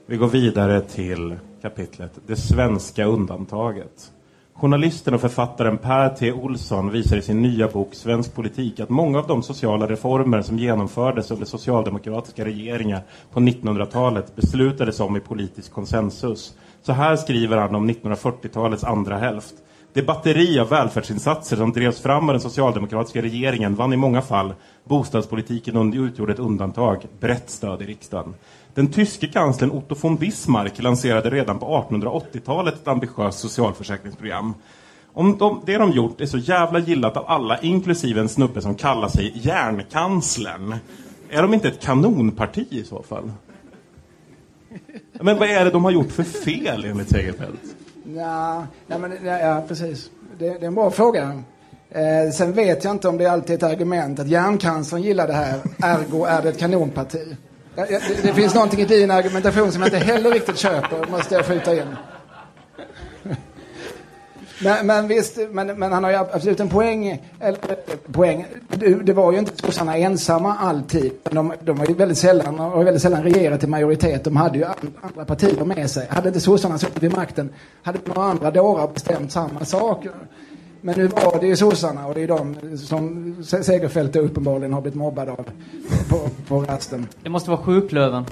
Vi går vidare till kapitlet Det svenska undantaget. Journalisten och författaren Per T. Olsson visar i sin nya bok Svensk politik att många av de sociala reformer som genomfördes under socialdemokratiska regeringar på 1900-talet beslutades om i politisk konsensus. Så här skriver han om 1940-talets andra hälft. Det batteri av välfärdsinsatser som drevs fram av den socialdemokratiska regeringen vann i många fall. Bostadspolitiken utgjorde ett undantag, brett stöd i riksdagen. Den tyske kanslern Otto von Bismarck lanserade redan på 1880-talet ett ambitiöst socialförsäkringsprogram. Om de, det de gjort är så jävla gillat av alla, inklusive en snubbe som kallar sig järnkanslern. Är de inte ett kanonparti i så fall? Men vad är det de har gjort för fel enligt Segerfeldt? Ja, ja, men, ja, ja precis. Det, det är en bra fråga. Eh, sen vet jag inte om det alltid är ett argument att järnkanslern gillar det här, ergo är det ett kanonparti. Det, det, det finns någonting i din argumentation som jag inte heller riktigt köper, måste jag skjuta in. Men, men visst, men, men, han har ju absolut en poäng. Eller, poäng. Det, det var ju inte sossarna ensamma alltid. De, de var ju väldigt sällan, och väldigt sällan regerat i majoritet. De hade ju andra partier med sig. Hade inte sossarna suttit vid makten hade några andra dårar bestämt samma sak. Men nu var det ju sossarna och det är de som Segerfeldt uppenbarligen har blivit mobbad av på, på rasten. Det måste vara sjuklöven.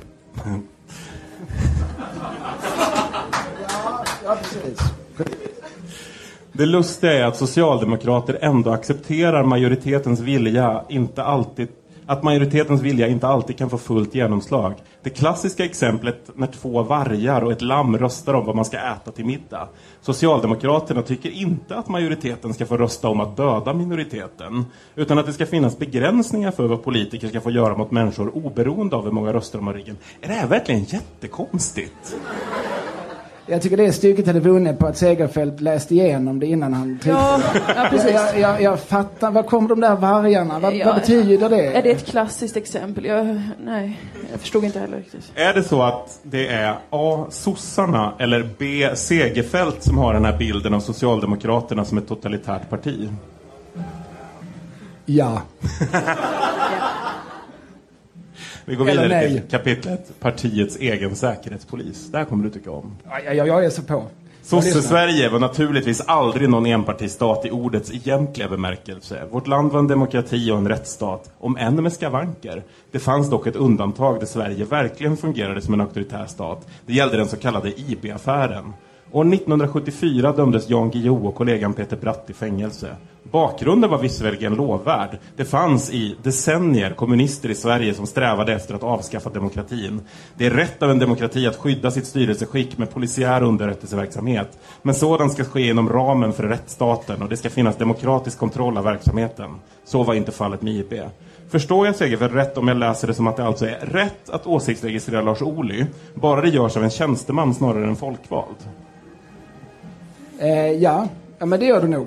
ja, ja, precis. Det lustiga är att socialdemokrater ändå accepterar majoritetens vilja inte alltid att majoritetens vilja inte alltid kan få fullt genomslag. Det klassiska exemplet när två vargar och ett lamm röstar om vad man ska äta till middag. Socialdemokraterna tycker inte att majoriteten ska få rösta om att döda minoriteten. Utan att det ska finnas begränsningar för vad politiker ska få göra mot människor oberoende av hur många röster de har i ryggen. Är det här verkligen jättekonstigt? Jag tycker det stycket hade vunnit på att Segerfeldt läste igenom det innan han tryckte. Ja, ja, precis. Jag, jag, jag fattar. Vad kommer de där vargarna? Vad, Ja, vad betyder det? Är det ett klassiskt exempel? Jag, nej, jag förstod inte heller riktigt. Är det så att det är A. sossarna eller B. Segerfeldt som har den här bilden av Socialdemokraterna som ett totalitärt parti? Ja. Vi går vidare nej. till kapitlet Partiets egen säkerhetspolis. Det här kommer du tycka om. Ja, ja, jag är så på. Sosse-Sverige var naturligtvis aldrig någon enpartistat i ordets egentliga bemärkelse. Vårt land var en demokrati och en rättsstat, om än med skavanker. Det fanns dock ett undantag där Sverige verkligen fungerade som en auktoritär stat. Det gällde den så kallade IB-affären. År 1974 dömdes Jan Guillou och kollegan Peter Bratt i fängelse. Bakgrunden var visserligen lovvärd. Det fanns i decennier kommunister i Sverige som strävade efter att avskaffa demokratin. Det är rätt av en demokrati att skydda sitt styrelseskick med polisiär underrättelseverksamhet. Men sådant ska ske inom ramen för rättsstaten och det ska finnas demokratisk kontroll av verksamheten. Så var inte fallet med IB. Förstår jag Segerfeldt rätt om jag läser det som att det alltså är rätt att åsiktsregistrera Lars Ohly, bara det görs av en tjänsteman snarare än folkvald? Eh, ja. ja, men det gör du nog.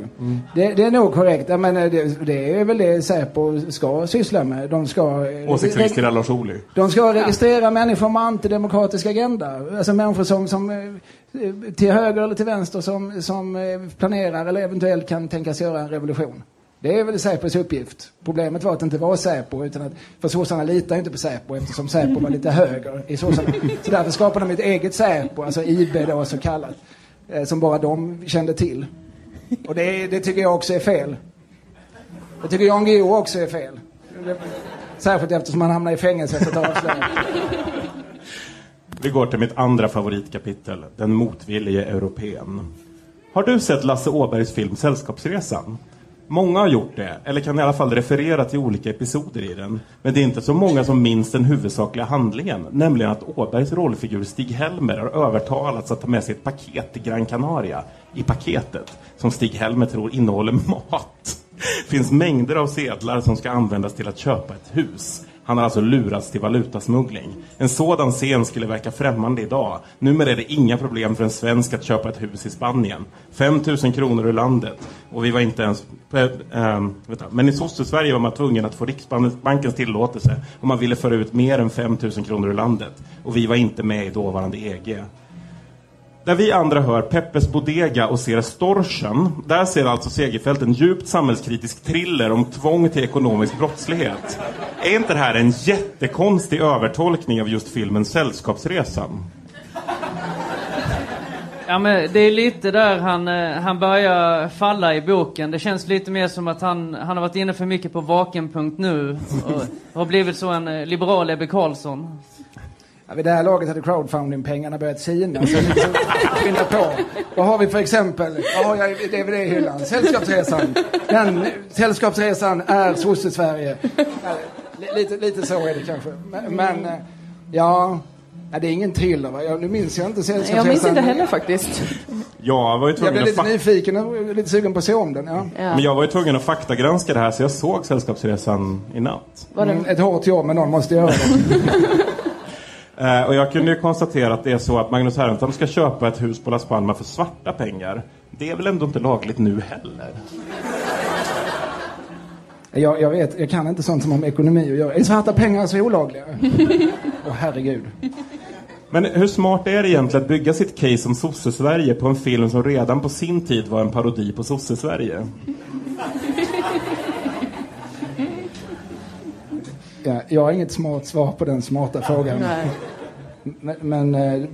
Det, det är nog korrekt. Jag menar, det, det är väl det Säpo ska syssla med. De ska... eh, Åsiktsregistrera Lars Ohly? De ska registrera människor med antidemokratisk agenda. Alltså människor som, som eh, till höger eller till vänster som, som eh, planerar eller eventuellt kan tänkas göra en revolution. Det är väl Säpos uppgift. Problemet var att det inte var Säpo, utan att, för sossarna litar inte på Säpo eftersom Säpo var lite höger i sossarna. Så därför skapade de ett eget Säpo, alltså IB då så kallat, eh, Eh, som bara de kände till. Och det, det tycker jag också är fel. Det tycker Jan Guillou också är fel. Särskilt eftersom han hamnar i fängelse efter ett avslöjande. Vi går till mitt andra favoritkapitel, Den motvillige europeen. Har du sett Lasse Åbergs film Sällskapsresan? Många har gjort det, eller kan i alla fall referera till olika episoder i den. Men det är inte så många som minns den huvudsakliga handlingen, nämligen att Åbergs rollfigur Stig-Helmer har övertalats att ta med sig ett paket till Gran Canaria. I paketet, som Stig-Helmer tror innehåller mat, finns mängder av sedlar som ska användas till att köpa ett hus. Han har alltså lurats till valutasmuggling. En sådan scen skulle verka främmande idag. Numera är det inga problem för en svensk att köpa ett hus i Spanien. 5 000 kronor ur landet. Och vi var inte ens... Äh, äh, vänta. Men i Sosse-Sverige var man tvungen att få Riksbankens tillåtelse om man ville föra ut mer än 5 000 kronor ur landet. Och vi var inte med i dåvarande EG. Där vi andra hör Peppes Bodega och ser Storchen, där ser alltså Segerfält en djupt samhällskritisk thriller om tvång till ekonomisk brottslighet. Är inte det här en jättekonstig övertolkning av just filmen Sällskapsresan? Ja men det är lite där han, eh, han börjar falla i boken. Det känns lite mer som att han, han har varit inne för mycket på vaken.nu och har blivit så en eh, liberal Ebbe Carlsson. Ja, vid det här laget hade crowdfunding-pengarna börjat sina. Så skynda på. Vad har vi för exempel? Vad har jag i DVD-hyllan? Sällskapsresan. Den Sällskapsresan är sosse-Sverige. Ja, li- lite, lite så är det kanske. Men, men eh, ja, ja, det är ingen thriller va? Jag, nu minns jag inte Sällskapsresan. Jag minns inte heller faktiskt. Jag var ju Jag blev lite nyfiken och lite sugen på att se om den. Ja. Men jag var ju tvungen att faktagranska det här så jag såg Sällskapsresan i natt. Mm, ett hårt jobb men någon måste göra det. Eh, och jag kunde ju konstatera att det är så att Magnus Härenstam ska köpa ett hus på Las Palmas för svarta pengar. Det är väl ändå inte lagligt nu heller? Jag, jag vet, jag kan inte sånt som har med ekonomi att göra. Är svarta pengar så olagliga? Åh herregud. Men hur smart är det egentligen att bygga sitt case om sosse-Sverige på en film som redan på sin tid var en parodi på sosse-Sverige? Ja, jag har inget smart svar på den smarta frågan. Nej. Men, men eh,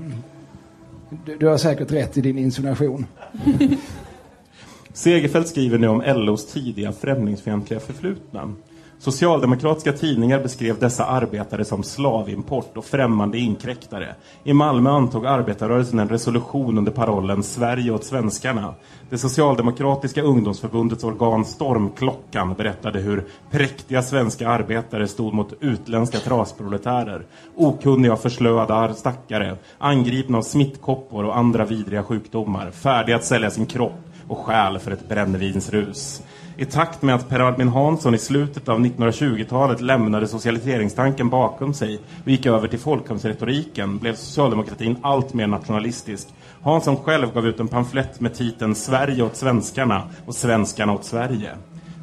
du, du har säkert rätt i din insinuation. Segerfeldt skriver nu om LOs tidiga främlingsfientliga förflutna. Socialdemokratiska tidningar beskrev dessa arbetare som slavimport och främmande inkräktare. I Malmö antog arbetarrörelsen en resolution under parollen Sverige åt svenskarna. Det socialdemokratiska ungdomsförbundets organ Stormklockan berättade hur präktiga svenska arbetare stod mot utländska trasproletärer. Okunniga och förslöade stackare, angripna av smittkoppor och andra vidriga sjukdomar, färdiga att sälja sin kropp och själ för ett brännevinsrus. I takt med att Per Albin Hansson i slutet av 1920-talet lämnade socialiseringstanken bakom sig och gick över till folkhemsretoriken blev socialdemokratin allt mer nationalistisk. Hansson själv gav ut en pamflett med titeln Sverige åt svenskarna och svenskarna åt Sverige.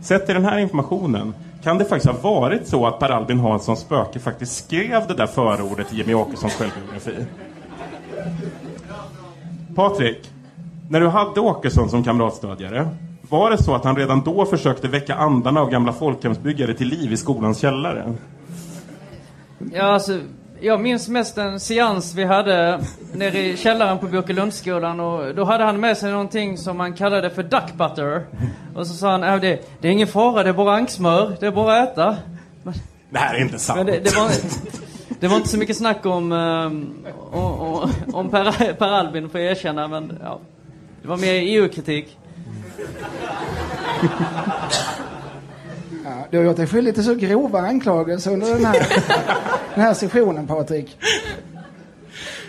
Sett i den här informationen kan det faktiskt ha varit så att Per Albin Hanssons spöke faktiskt skrev det där förordet i Jimmy Åkessons självbiografi. Patrik, när du hade Åkesson som kamratstödjare, var det så att han redan då försökte väcka andarna av gamla folkhemsbyggare till liv i skolans källare? Ja, alltså, jag minns mest en seans vi hade nere i källaren på Björkelundsskolan och då hade han med sig någonting som man kallade för duck butter. Och så sa han, äh, det, det är ingen fara, det är bara anksmör, det är bara att äta. Det här är inte sant. Men det, det, var, det var inte så mycket snack om, um, om, om per, per Albin, får jag erkänna, men ja. Det var mer EU-kritik. Ja, du har gjort dig skyldig till så grova anklagelser under den här, den här sessionen, Patrik.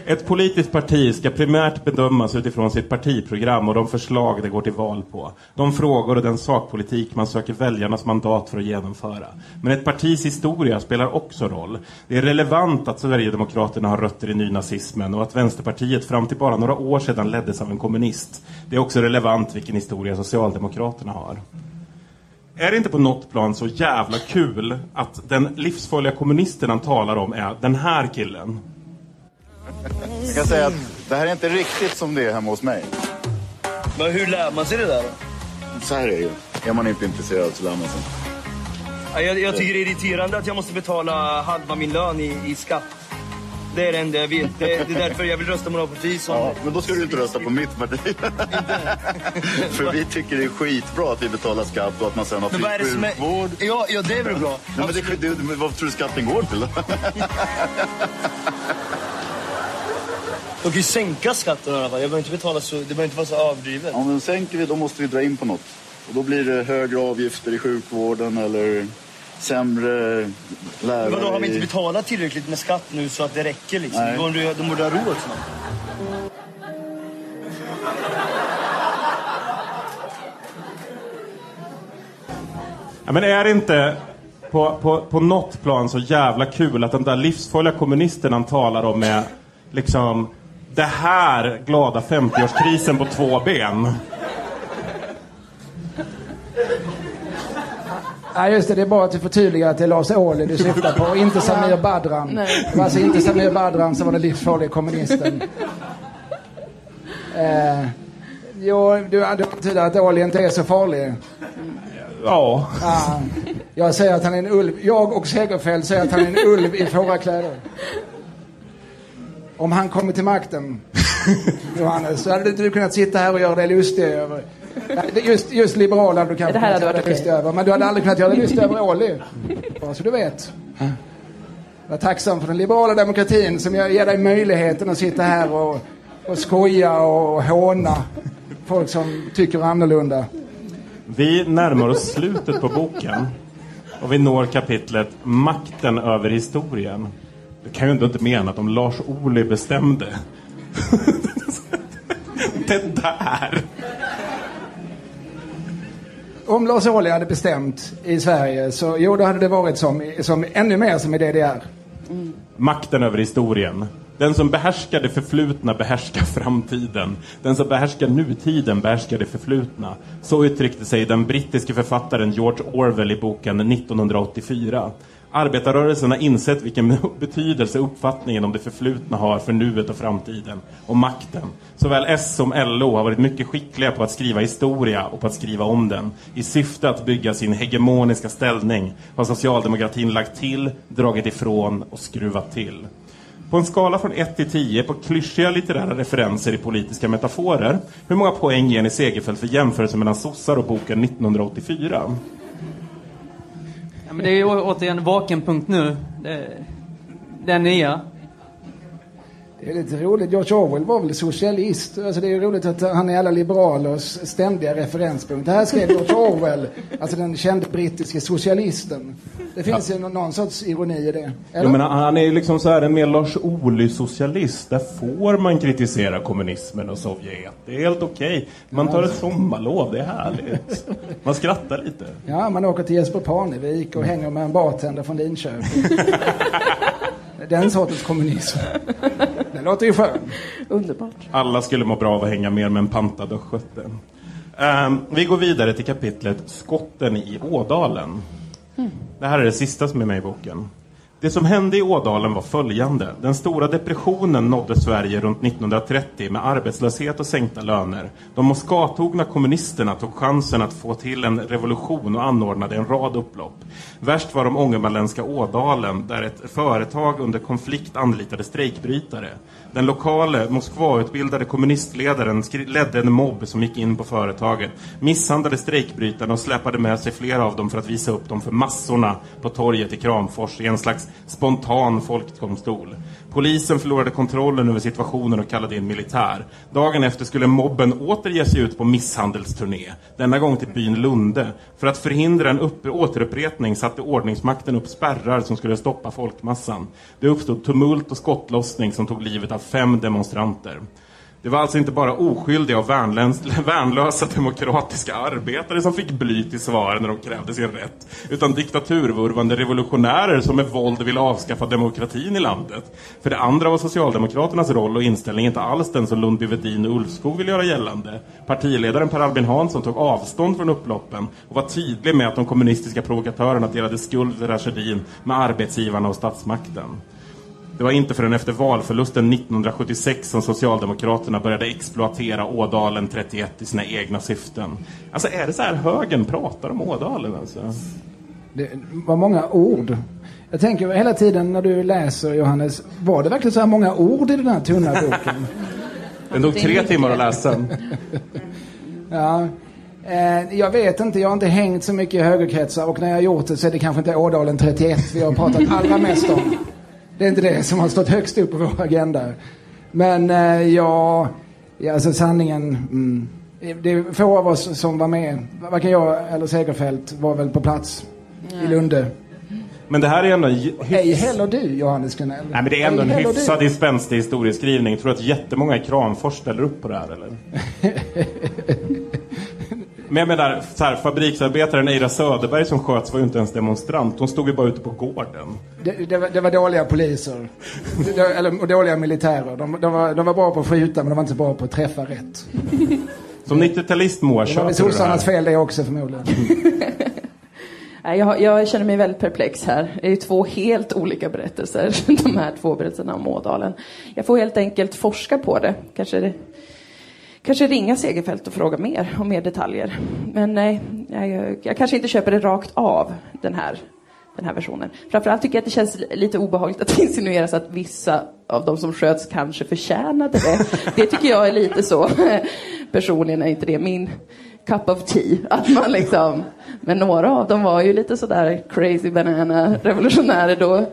Ett politiskt parti ska primärt bedömas utifrån sitt partiprogram och de förslag det går till val på. De frågor och den sakpolitik man söker väljarnas mandat för att genomföra. Men ett partis historia spelar också roll. Det är relevant att Sverigedemokraterna har rötter i nynazismen och att Vänsterpartiet fram till bara några år sedan leddes av en kommunist. Det är också relevant vilken historia Socialdemokraterna har. Är det inte på något plan så jävla kul att den livsfarliga kommunisten han talar om är den här killen? Jag kan säga att det här är inte riktigt som det är hemma hos mig. Men hur lär man sig det där då? Så här är det ju. Är man inte intresserad så lär man sig. Ja, Jag, jag tycker det är irriterande att jag måste betala halva min lön i, i skatt. Det är det enda jag vet. Det, det är därför jag vill rösta på något parti som... Ja, men då ska du inte rösta på mitt parti. För vi tycker det är skitbra att vi betalar skatt och att man sen har fri sjukvård. Ja, ja, det är väl bra. Nej, men det, det, vad tror du skatten går till då? De kan ju sänka skatten i alla fall. Jag behöver inte betala så... Det behöver inte vara så överdrivet. Ja, men sänker vi då måste vi dra in på något. Och då blir det högre avgifter i sjukvården eller sämre lärare. Men vadå, har vi inte betalat tillräckligt med skatt nu så att det räcker liksom? Nej. De borde, de borde ha råd snart. Ja, men är det inte på, på, på något plan så jävla kul att den där livsfarliga kommunisten han talar om är liksom det här glada 50-årskrisen på två ben. Ja, just det. Det är bara att du förtydligar att det är Lars Ohly du syftar på, och inte Samir Badran. Nej. Det var alltså inte Samir Badran som var den livsfarliga kommunisten. Eh, jo, du, du antyder att Ohly inte är så farlig. Ja. Ah, jag säger att han är en ulv. Jag och Segerfeldt säger att han är en ulv i fårakläder. Om han kommer till makten Johannes, så hade inte du kunnat sitta här och göra dig lustig över... Just, just liberal hade du kanske Det här hade kunnat göra dig lustig över. Men du hade aldrig kunnat göra dig lustig över Åhli. Bara så du vet. Jag är tacksam för den liberala demokratin som ger dig möjligheten att sitta här och, och skoja och håna folk som tycker annorlunda. Vi närmar oss slutet på boken och vi når kapitlet Makten över historien. Det kan ju ändå inte mena att om Lars Ohly bestämde. det där! Om Lars Ohly hade bestämt i Sverige så jo, då hade det varit som, som ännu mer som i DDR. Makten över historien. Den som behärskar det förflutna behärskar framtiden. Den som behärskar nutiden behärskar det förflutna. Så uttryckte sig den brittiske författaren George Orwell i boken 1984. Arbetarrörelsen har insett vilken betydelse uppfattningen om det förflutna har för nuet och framtiden. Och makten. Såväl S som LO har varit mycket skickliga på att skriva historia och på att skriva om den. I syfte att bygga sin hegemoniska ställning har socialdemokratin lagt till, dragit ifrån och skruvat till. På en skala från 1 till 10 på klyschiga litterära referenser i politiska metaforer, hur många poäng ger ni Segerfeldt för jämförelsen mellan sossar och boken 1984? Men det är återigen vakenpunkt nu. Det, den nya. Det är lite roligt. George Orwell var väl socialist. Alltså det är roligt att han är alla liberalers ständiga referenspunkt. Det här skrev George Orwell, alltså den kände brittiske socialisten. Det finns ju någon, någon sorts ironi i det. Eller? Jo, men han är ju liksom så här en mer Lars Ohly-socialist. Där får man kritisera kommunismen och Sovjet. Det är helt okej. Man tar ett sommarlov, det är härligt. Man skrattar lite. Ja, man åker till Jesper Parnevik och hänger med en bartender från Linköping. Den sortens kommunism. Det låter ju skön. Underbart. Alla skulle må bra av att hänga mer med en pantad östgöte. Um, vi går vidare till kapitlet Skotten i Ådalen. Det här är det sista som är med i boken. Det som hände i Ådalen var följande. Den stora depressionen nådde Sverige runt 1930 med arbetslöshet och sänkta löner. De Moskatogna kommunisterna tog chansen att få till en revolution och anordnade en rad upplopp. Värst var de ångermanländska Ådalen där ett företag under konflikt anlitade strejkbrytare. Den lokale Moskvautbildade kommunistledaren ledde en mobb som gick in på företaget, misshandlade strejkbrytarna och släpade med sig flera av dem för att visa upp dem för massorna på torget i Kramfors i en slags spontan folkdomstol. Polisen förlorade kontrollen över situationen och kallade in militär. Dagen efter skulle mobben åter ge sig ut på misshandelsturné, denna gång till byn Lunde. För att förhindra en upp- återupprepning satte ordningsmakten upp spärrar som skulle stoppa folkmassan. Det uppstod tumult och skottlossning som tog livet av fem demonstranter. Det var alltså inte bara oskyldiga och värnlösa demokratiska arbetare som fick bly till svar när de krävde sin rätt, utan diktaturvurvande revolutionärer som med våld ville avskaffa demokratin i landet. För det andra var Socialdemokraternas roll och inställning inte alls den som Lundby Wedin och Ulfskog vill göra gällande. Partiledaren Per Albin Hansson tog avstånd från upploppen och var tydlig med att de kommunistiska provokatörerna delade skuld till tragedin med arbetsgivarna och statsmakten. Det var inte förrän efter valförlusten 1976 som Socialdemokraterna började exploatera Ådalen 31 i sina egna syften. Alltså är det så här högern pratar om Ådalen alltså? Det var många ord. Jag tänker hela tiden när du läser Johannes, var det verkligen så här många ord i den här tunna boken? Den tog tre timmar att läsa. Ja. Eh, jag vet inte, jag har inte hängt så mycket i högerkretsar och när jag har gjort det så är det kanske inte Ådalen 31 vi har pratat allra mest om. Det är inte det som har stått högst upp på vår agenda. Men eh, ja, alltså sanningen. Mm, det är få av oss som var med. Varken jag eller Segerfeldt var väl på plats i Lunde. Men det här är ändå en hy- Ej heller du, Johannes Gunell. Nej, men det är ändå en Ej heller hyfsad du. spänstig historieskrivning. Tror du att jättemånga i Kramfors ställer upp på det här eller? Men jag menar, så här, fabriksarbetaren Eira Söderberg som sköts var ju inte ens demonstrant. Hon stod ju bara ute på gården. Det, det, var, det var dåliga poliser. Det- det- Eller och dåliga militärer. De, de, var, de var bra på att skjuta men de var inte bra på att träffa rätt. Som 90-talist Moa, Det var köper du det sossarnas här? fel det också förmodligen. Jag, jag känner mig väldigt perplex här. Det är ju två helt olika berättelser, de här två berättelserna om Ådalen. Jag får helt enkelt forska på det. Kanske, kanske ringa Segerfält och fråga mer om mer detaljer. Men nej, jag, jag kanske inte köper det rakt av, den här, den här versionen. Framförallt tycker jag att det känns lite obehagligt att det insinueras att vissa av de som sköts kanske förtjänade det. Det tycker jag är lite så. Personligen är inte det min cup of tea. Att man liksom, men några av dem var ju lite sådär crazy banana revolutionärer då.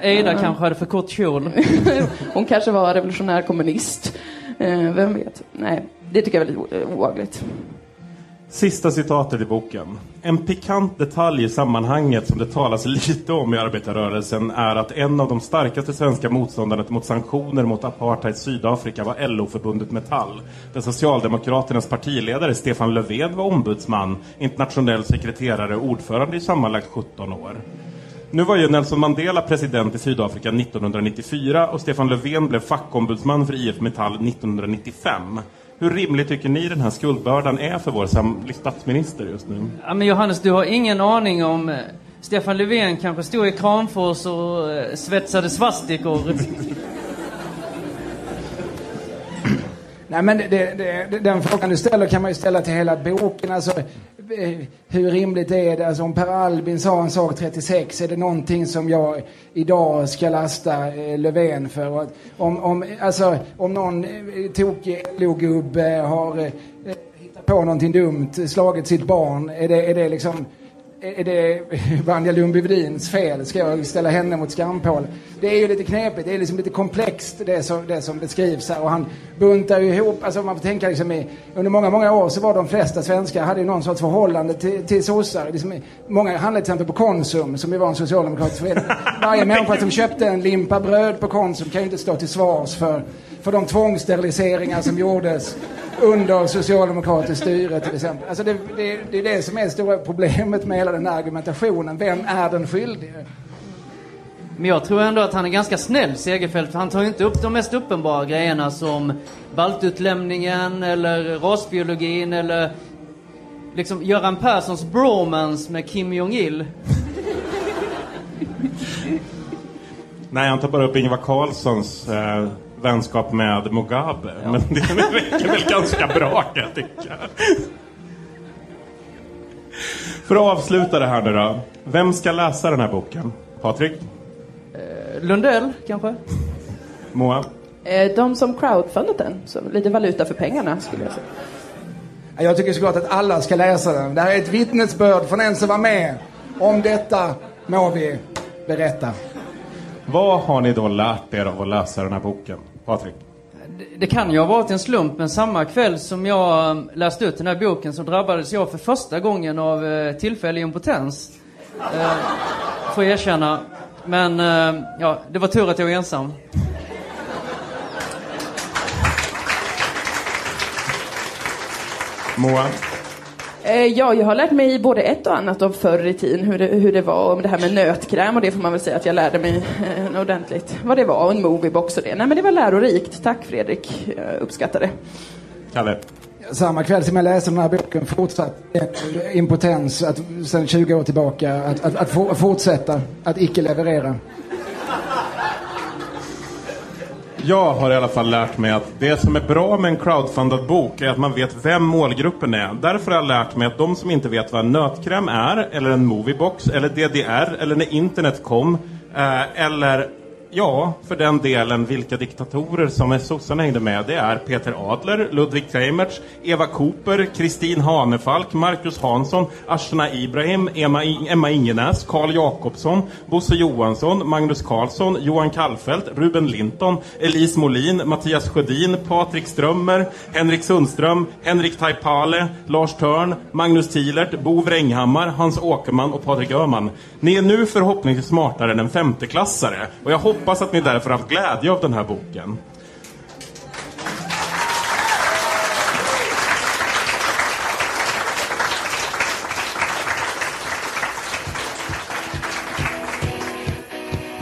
Ja, Ada kanske hade för kort kjol. Hon kanske var revolutionär kommunist. Eh, Vem vet? Nej, det tycker jag är väldigt oagligt. Sista citatet i boken. En pikant detalj i sammanhanget som det talas lite om i arbetarrörelsen är att en av de starkaste svenska motståndarna mot sanktioner mot apartheid Sydafrika var LO-förbundet Metall. Där Socialdemokraternas partiledare Stefan Löfven var ombudsman, internationell sekreterare och ordförande i sammanlagt 17 år. Nu var ju Nelson Mandela president i Sydafrika 1994 och Stefan Löfven blev fackombudsman för IF Metall 1995. Hur rimlig tycker ni den här skuldbördan är för vår statsminister just nu? Ja, men Johannes, du har ingen aning om... Eh, Stefan Löfven kanske stod i Kramfors och eh, svetsade svastikor. Nej, men det, det, det, den frågan du ställer kan man ju ställa till hela boken. Alltså, eh, hur rimligt är det? Alltså, om Per Albin sa en sak 36, är det någonting som jag idag ska lasta eh, Löfven för? Och om, om, alltså, om någon eh, tokig LO-gubbe har eh, hittat på någonting dumt, slagit sitt barn, är det, är det liksom är det Vanja Lundby-Wedins fel? Ska jag ställa henne mot skampål? Det är ju lite knepigt, det är liksom lite komplext det som, det som beskrivs här. Och han buntar ju ihop, alltså man får tänka liksom i, under många, många år så var de flesta svenskar hade ju någon sorts förhållande till, till sossar. Liksom, många handlade till exempel på Konsum, som ju var en socialdemokratisk förening. Varje människa som köpte en limpa bröd på Konsum kan ju inte stå till svars för, för de tvångssteriliseringar som gjordes under socialdemokratiskt styre till exempel. Alltså det, det, det är det som är det stora problemet med hela den här argumentationen. Vem är den skyldige? Men jag tror ändå att han är ganska snäll, Segerfeldt, för han tar ju inte upp de mest uppenbara grejerna som baltutlämningen eller rasbiologin eller liksom Göran Perssons bromance med Kim Jong-Il. Nej, han tar bara upp Ingvar Carlssons eh, vänskap med Mugabe. Men det räcker väl ganska bra kan jag tycka. För att avsluta det här nu då. Vem ska läsa den här boken? Patrik? Lundell, kanske? Moa? Eh, De som crowdfundat den, så lite valuta för pengarna skulle jag säga. Ja, Jag tycker såklart att alla ska läsa den. Det här är ett vittnesbörd från en som var med. Om detta må vi berätta. Vad har ni då lärt er av att läsa den här boken? Patrik? Det kan ju ha varit en slump, men samma kväll som jag um, läste ut den här boken så drabbades jag för första gången av eh, tillfällig impotens. Eh, får jag erkänna. Men eh, ja, det var tur att jag var ensam. Moa? Eh, Ja, jag har lärt mig både ett och annat av förr i tiden, hur det, hur det var, om det här med nötkräm och det får man väl säga att jag lärde mig eh, ordentligt vad det var, och en moviebox och det. Nej men det var lärorikt. Tack Fredrik, jag uppskattar det. Kalle? Samma kväll som jag läste den här boken fortsatt impotens att, sedan 20 år tillbaka att, att, att fortsätta att icke leverera. Jag har i alla fall lärt mig att det som är bra med en crowdfundad bok är att man vet vem målgruppen är. Därför har jag lärt mig att de som inte vet vad en nötkräm är, eller en moviebox, eller DDR, eller när internet kom, eh, eller ja, för den delen vilka diktatorer som sossarna hängde med. Det är Peter Adler, Ludwig Kreimertz, Eva Cooper, Kristin Hanefalk, Marcus Hansson, Ashna Ibrahim, Emma, Emma Ingenäs, Karl Jakobsson, Bosse Johansson, Magnus Carlsson, Johan Kallfelt, Ruben Linton, Elise Molin, Mattias Sjödin, Patrik Strömmer, Henrik Sundström, Henrik Taipale, Lars Törn, Magnus Thielert, Bo Wränghammar, Hans Åkerman och Patrik Öhman. Ni är nu förhoppningsvis smartare än en femteklassare och jag hoppas att ni därför haft glädje av den här boken.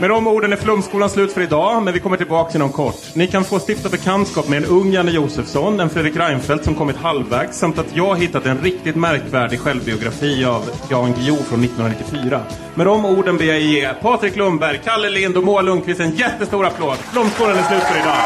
Med de orden är Flumskolan slut för idag, men vi kommer tillbaka inom kort. Ni kan få stifta bekantskap med en ung Janne Josefsson, en Fredrik Reinfeldt som kommit halvvägs, samt att jag hittat en riktigt märkvärdig självbiografi av Jan Guillou från 1994. Med de orden ber jag ge Patrik Lundberg, Kalle Lind och Moa Lundqvist en jättestor applåd. Flumskolan är slut för idag.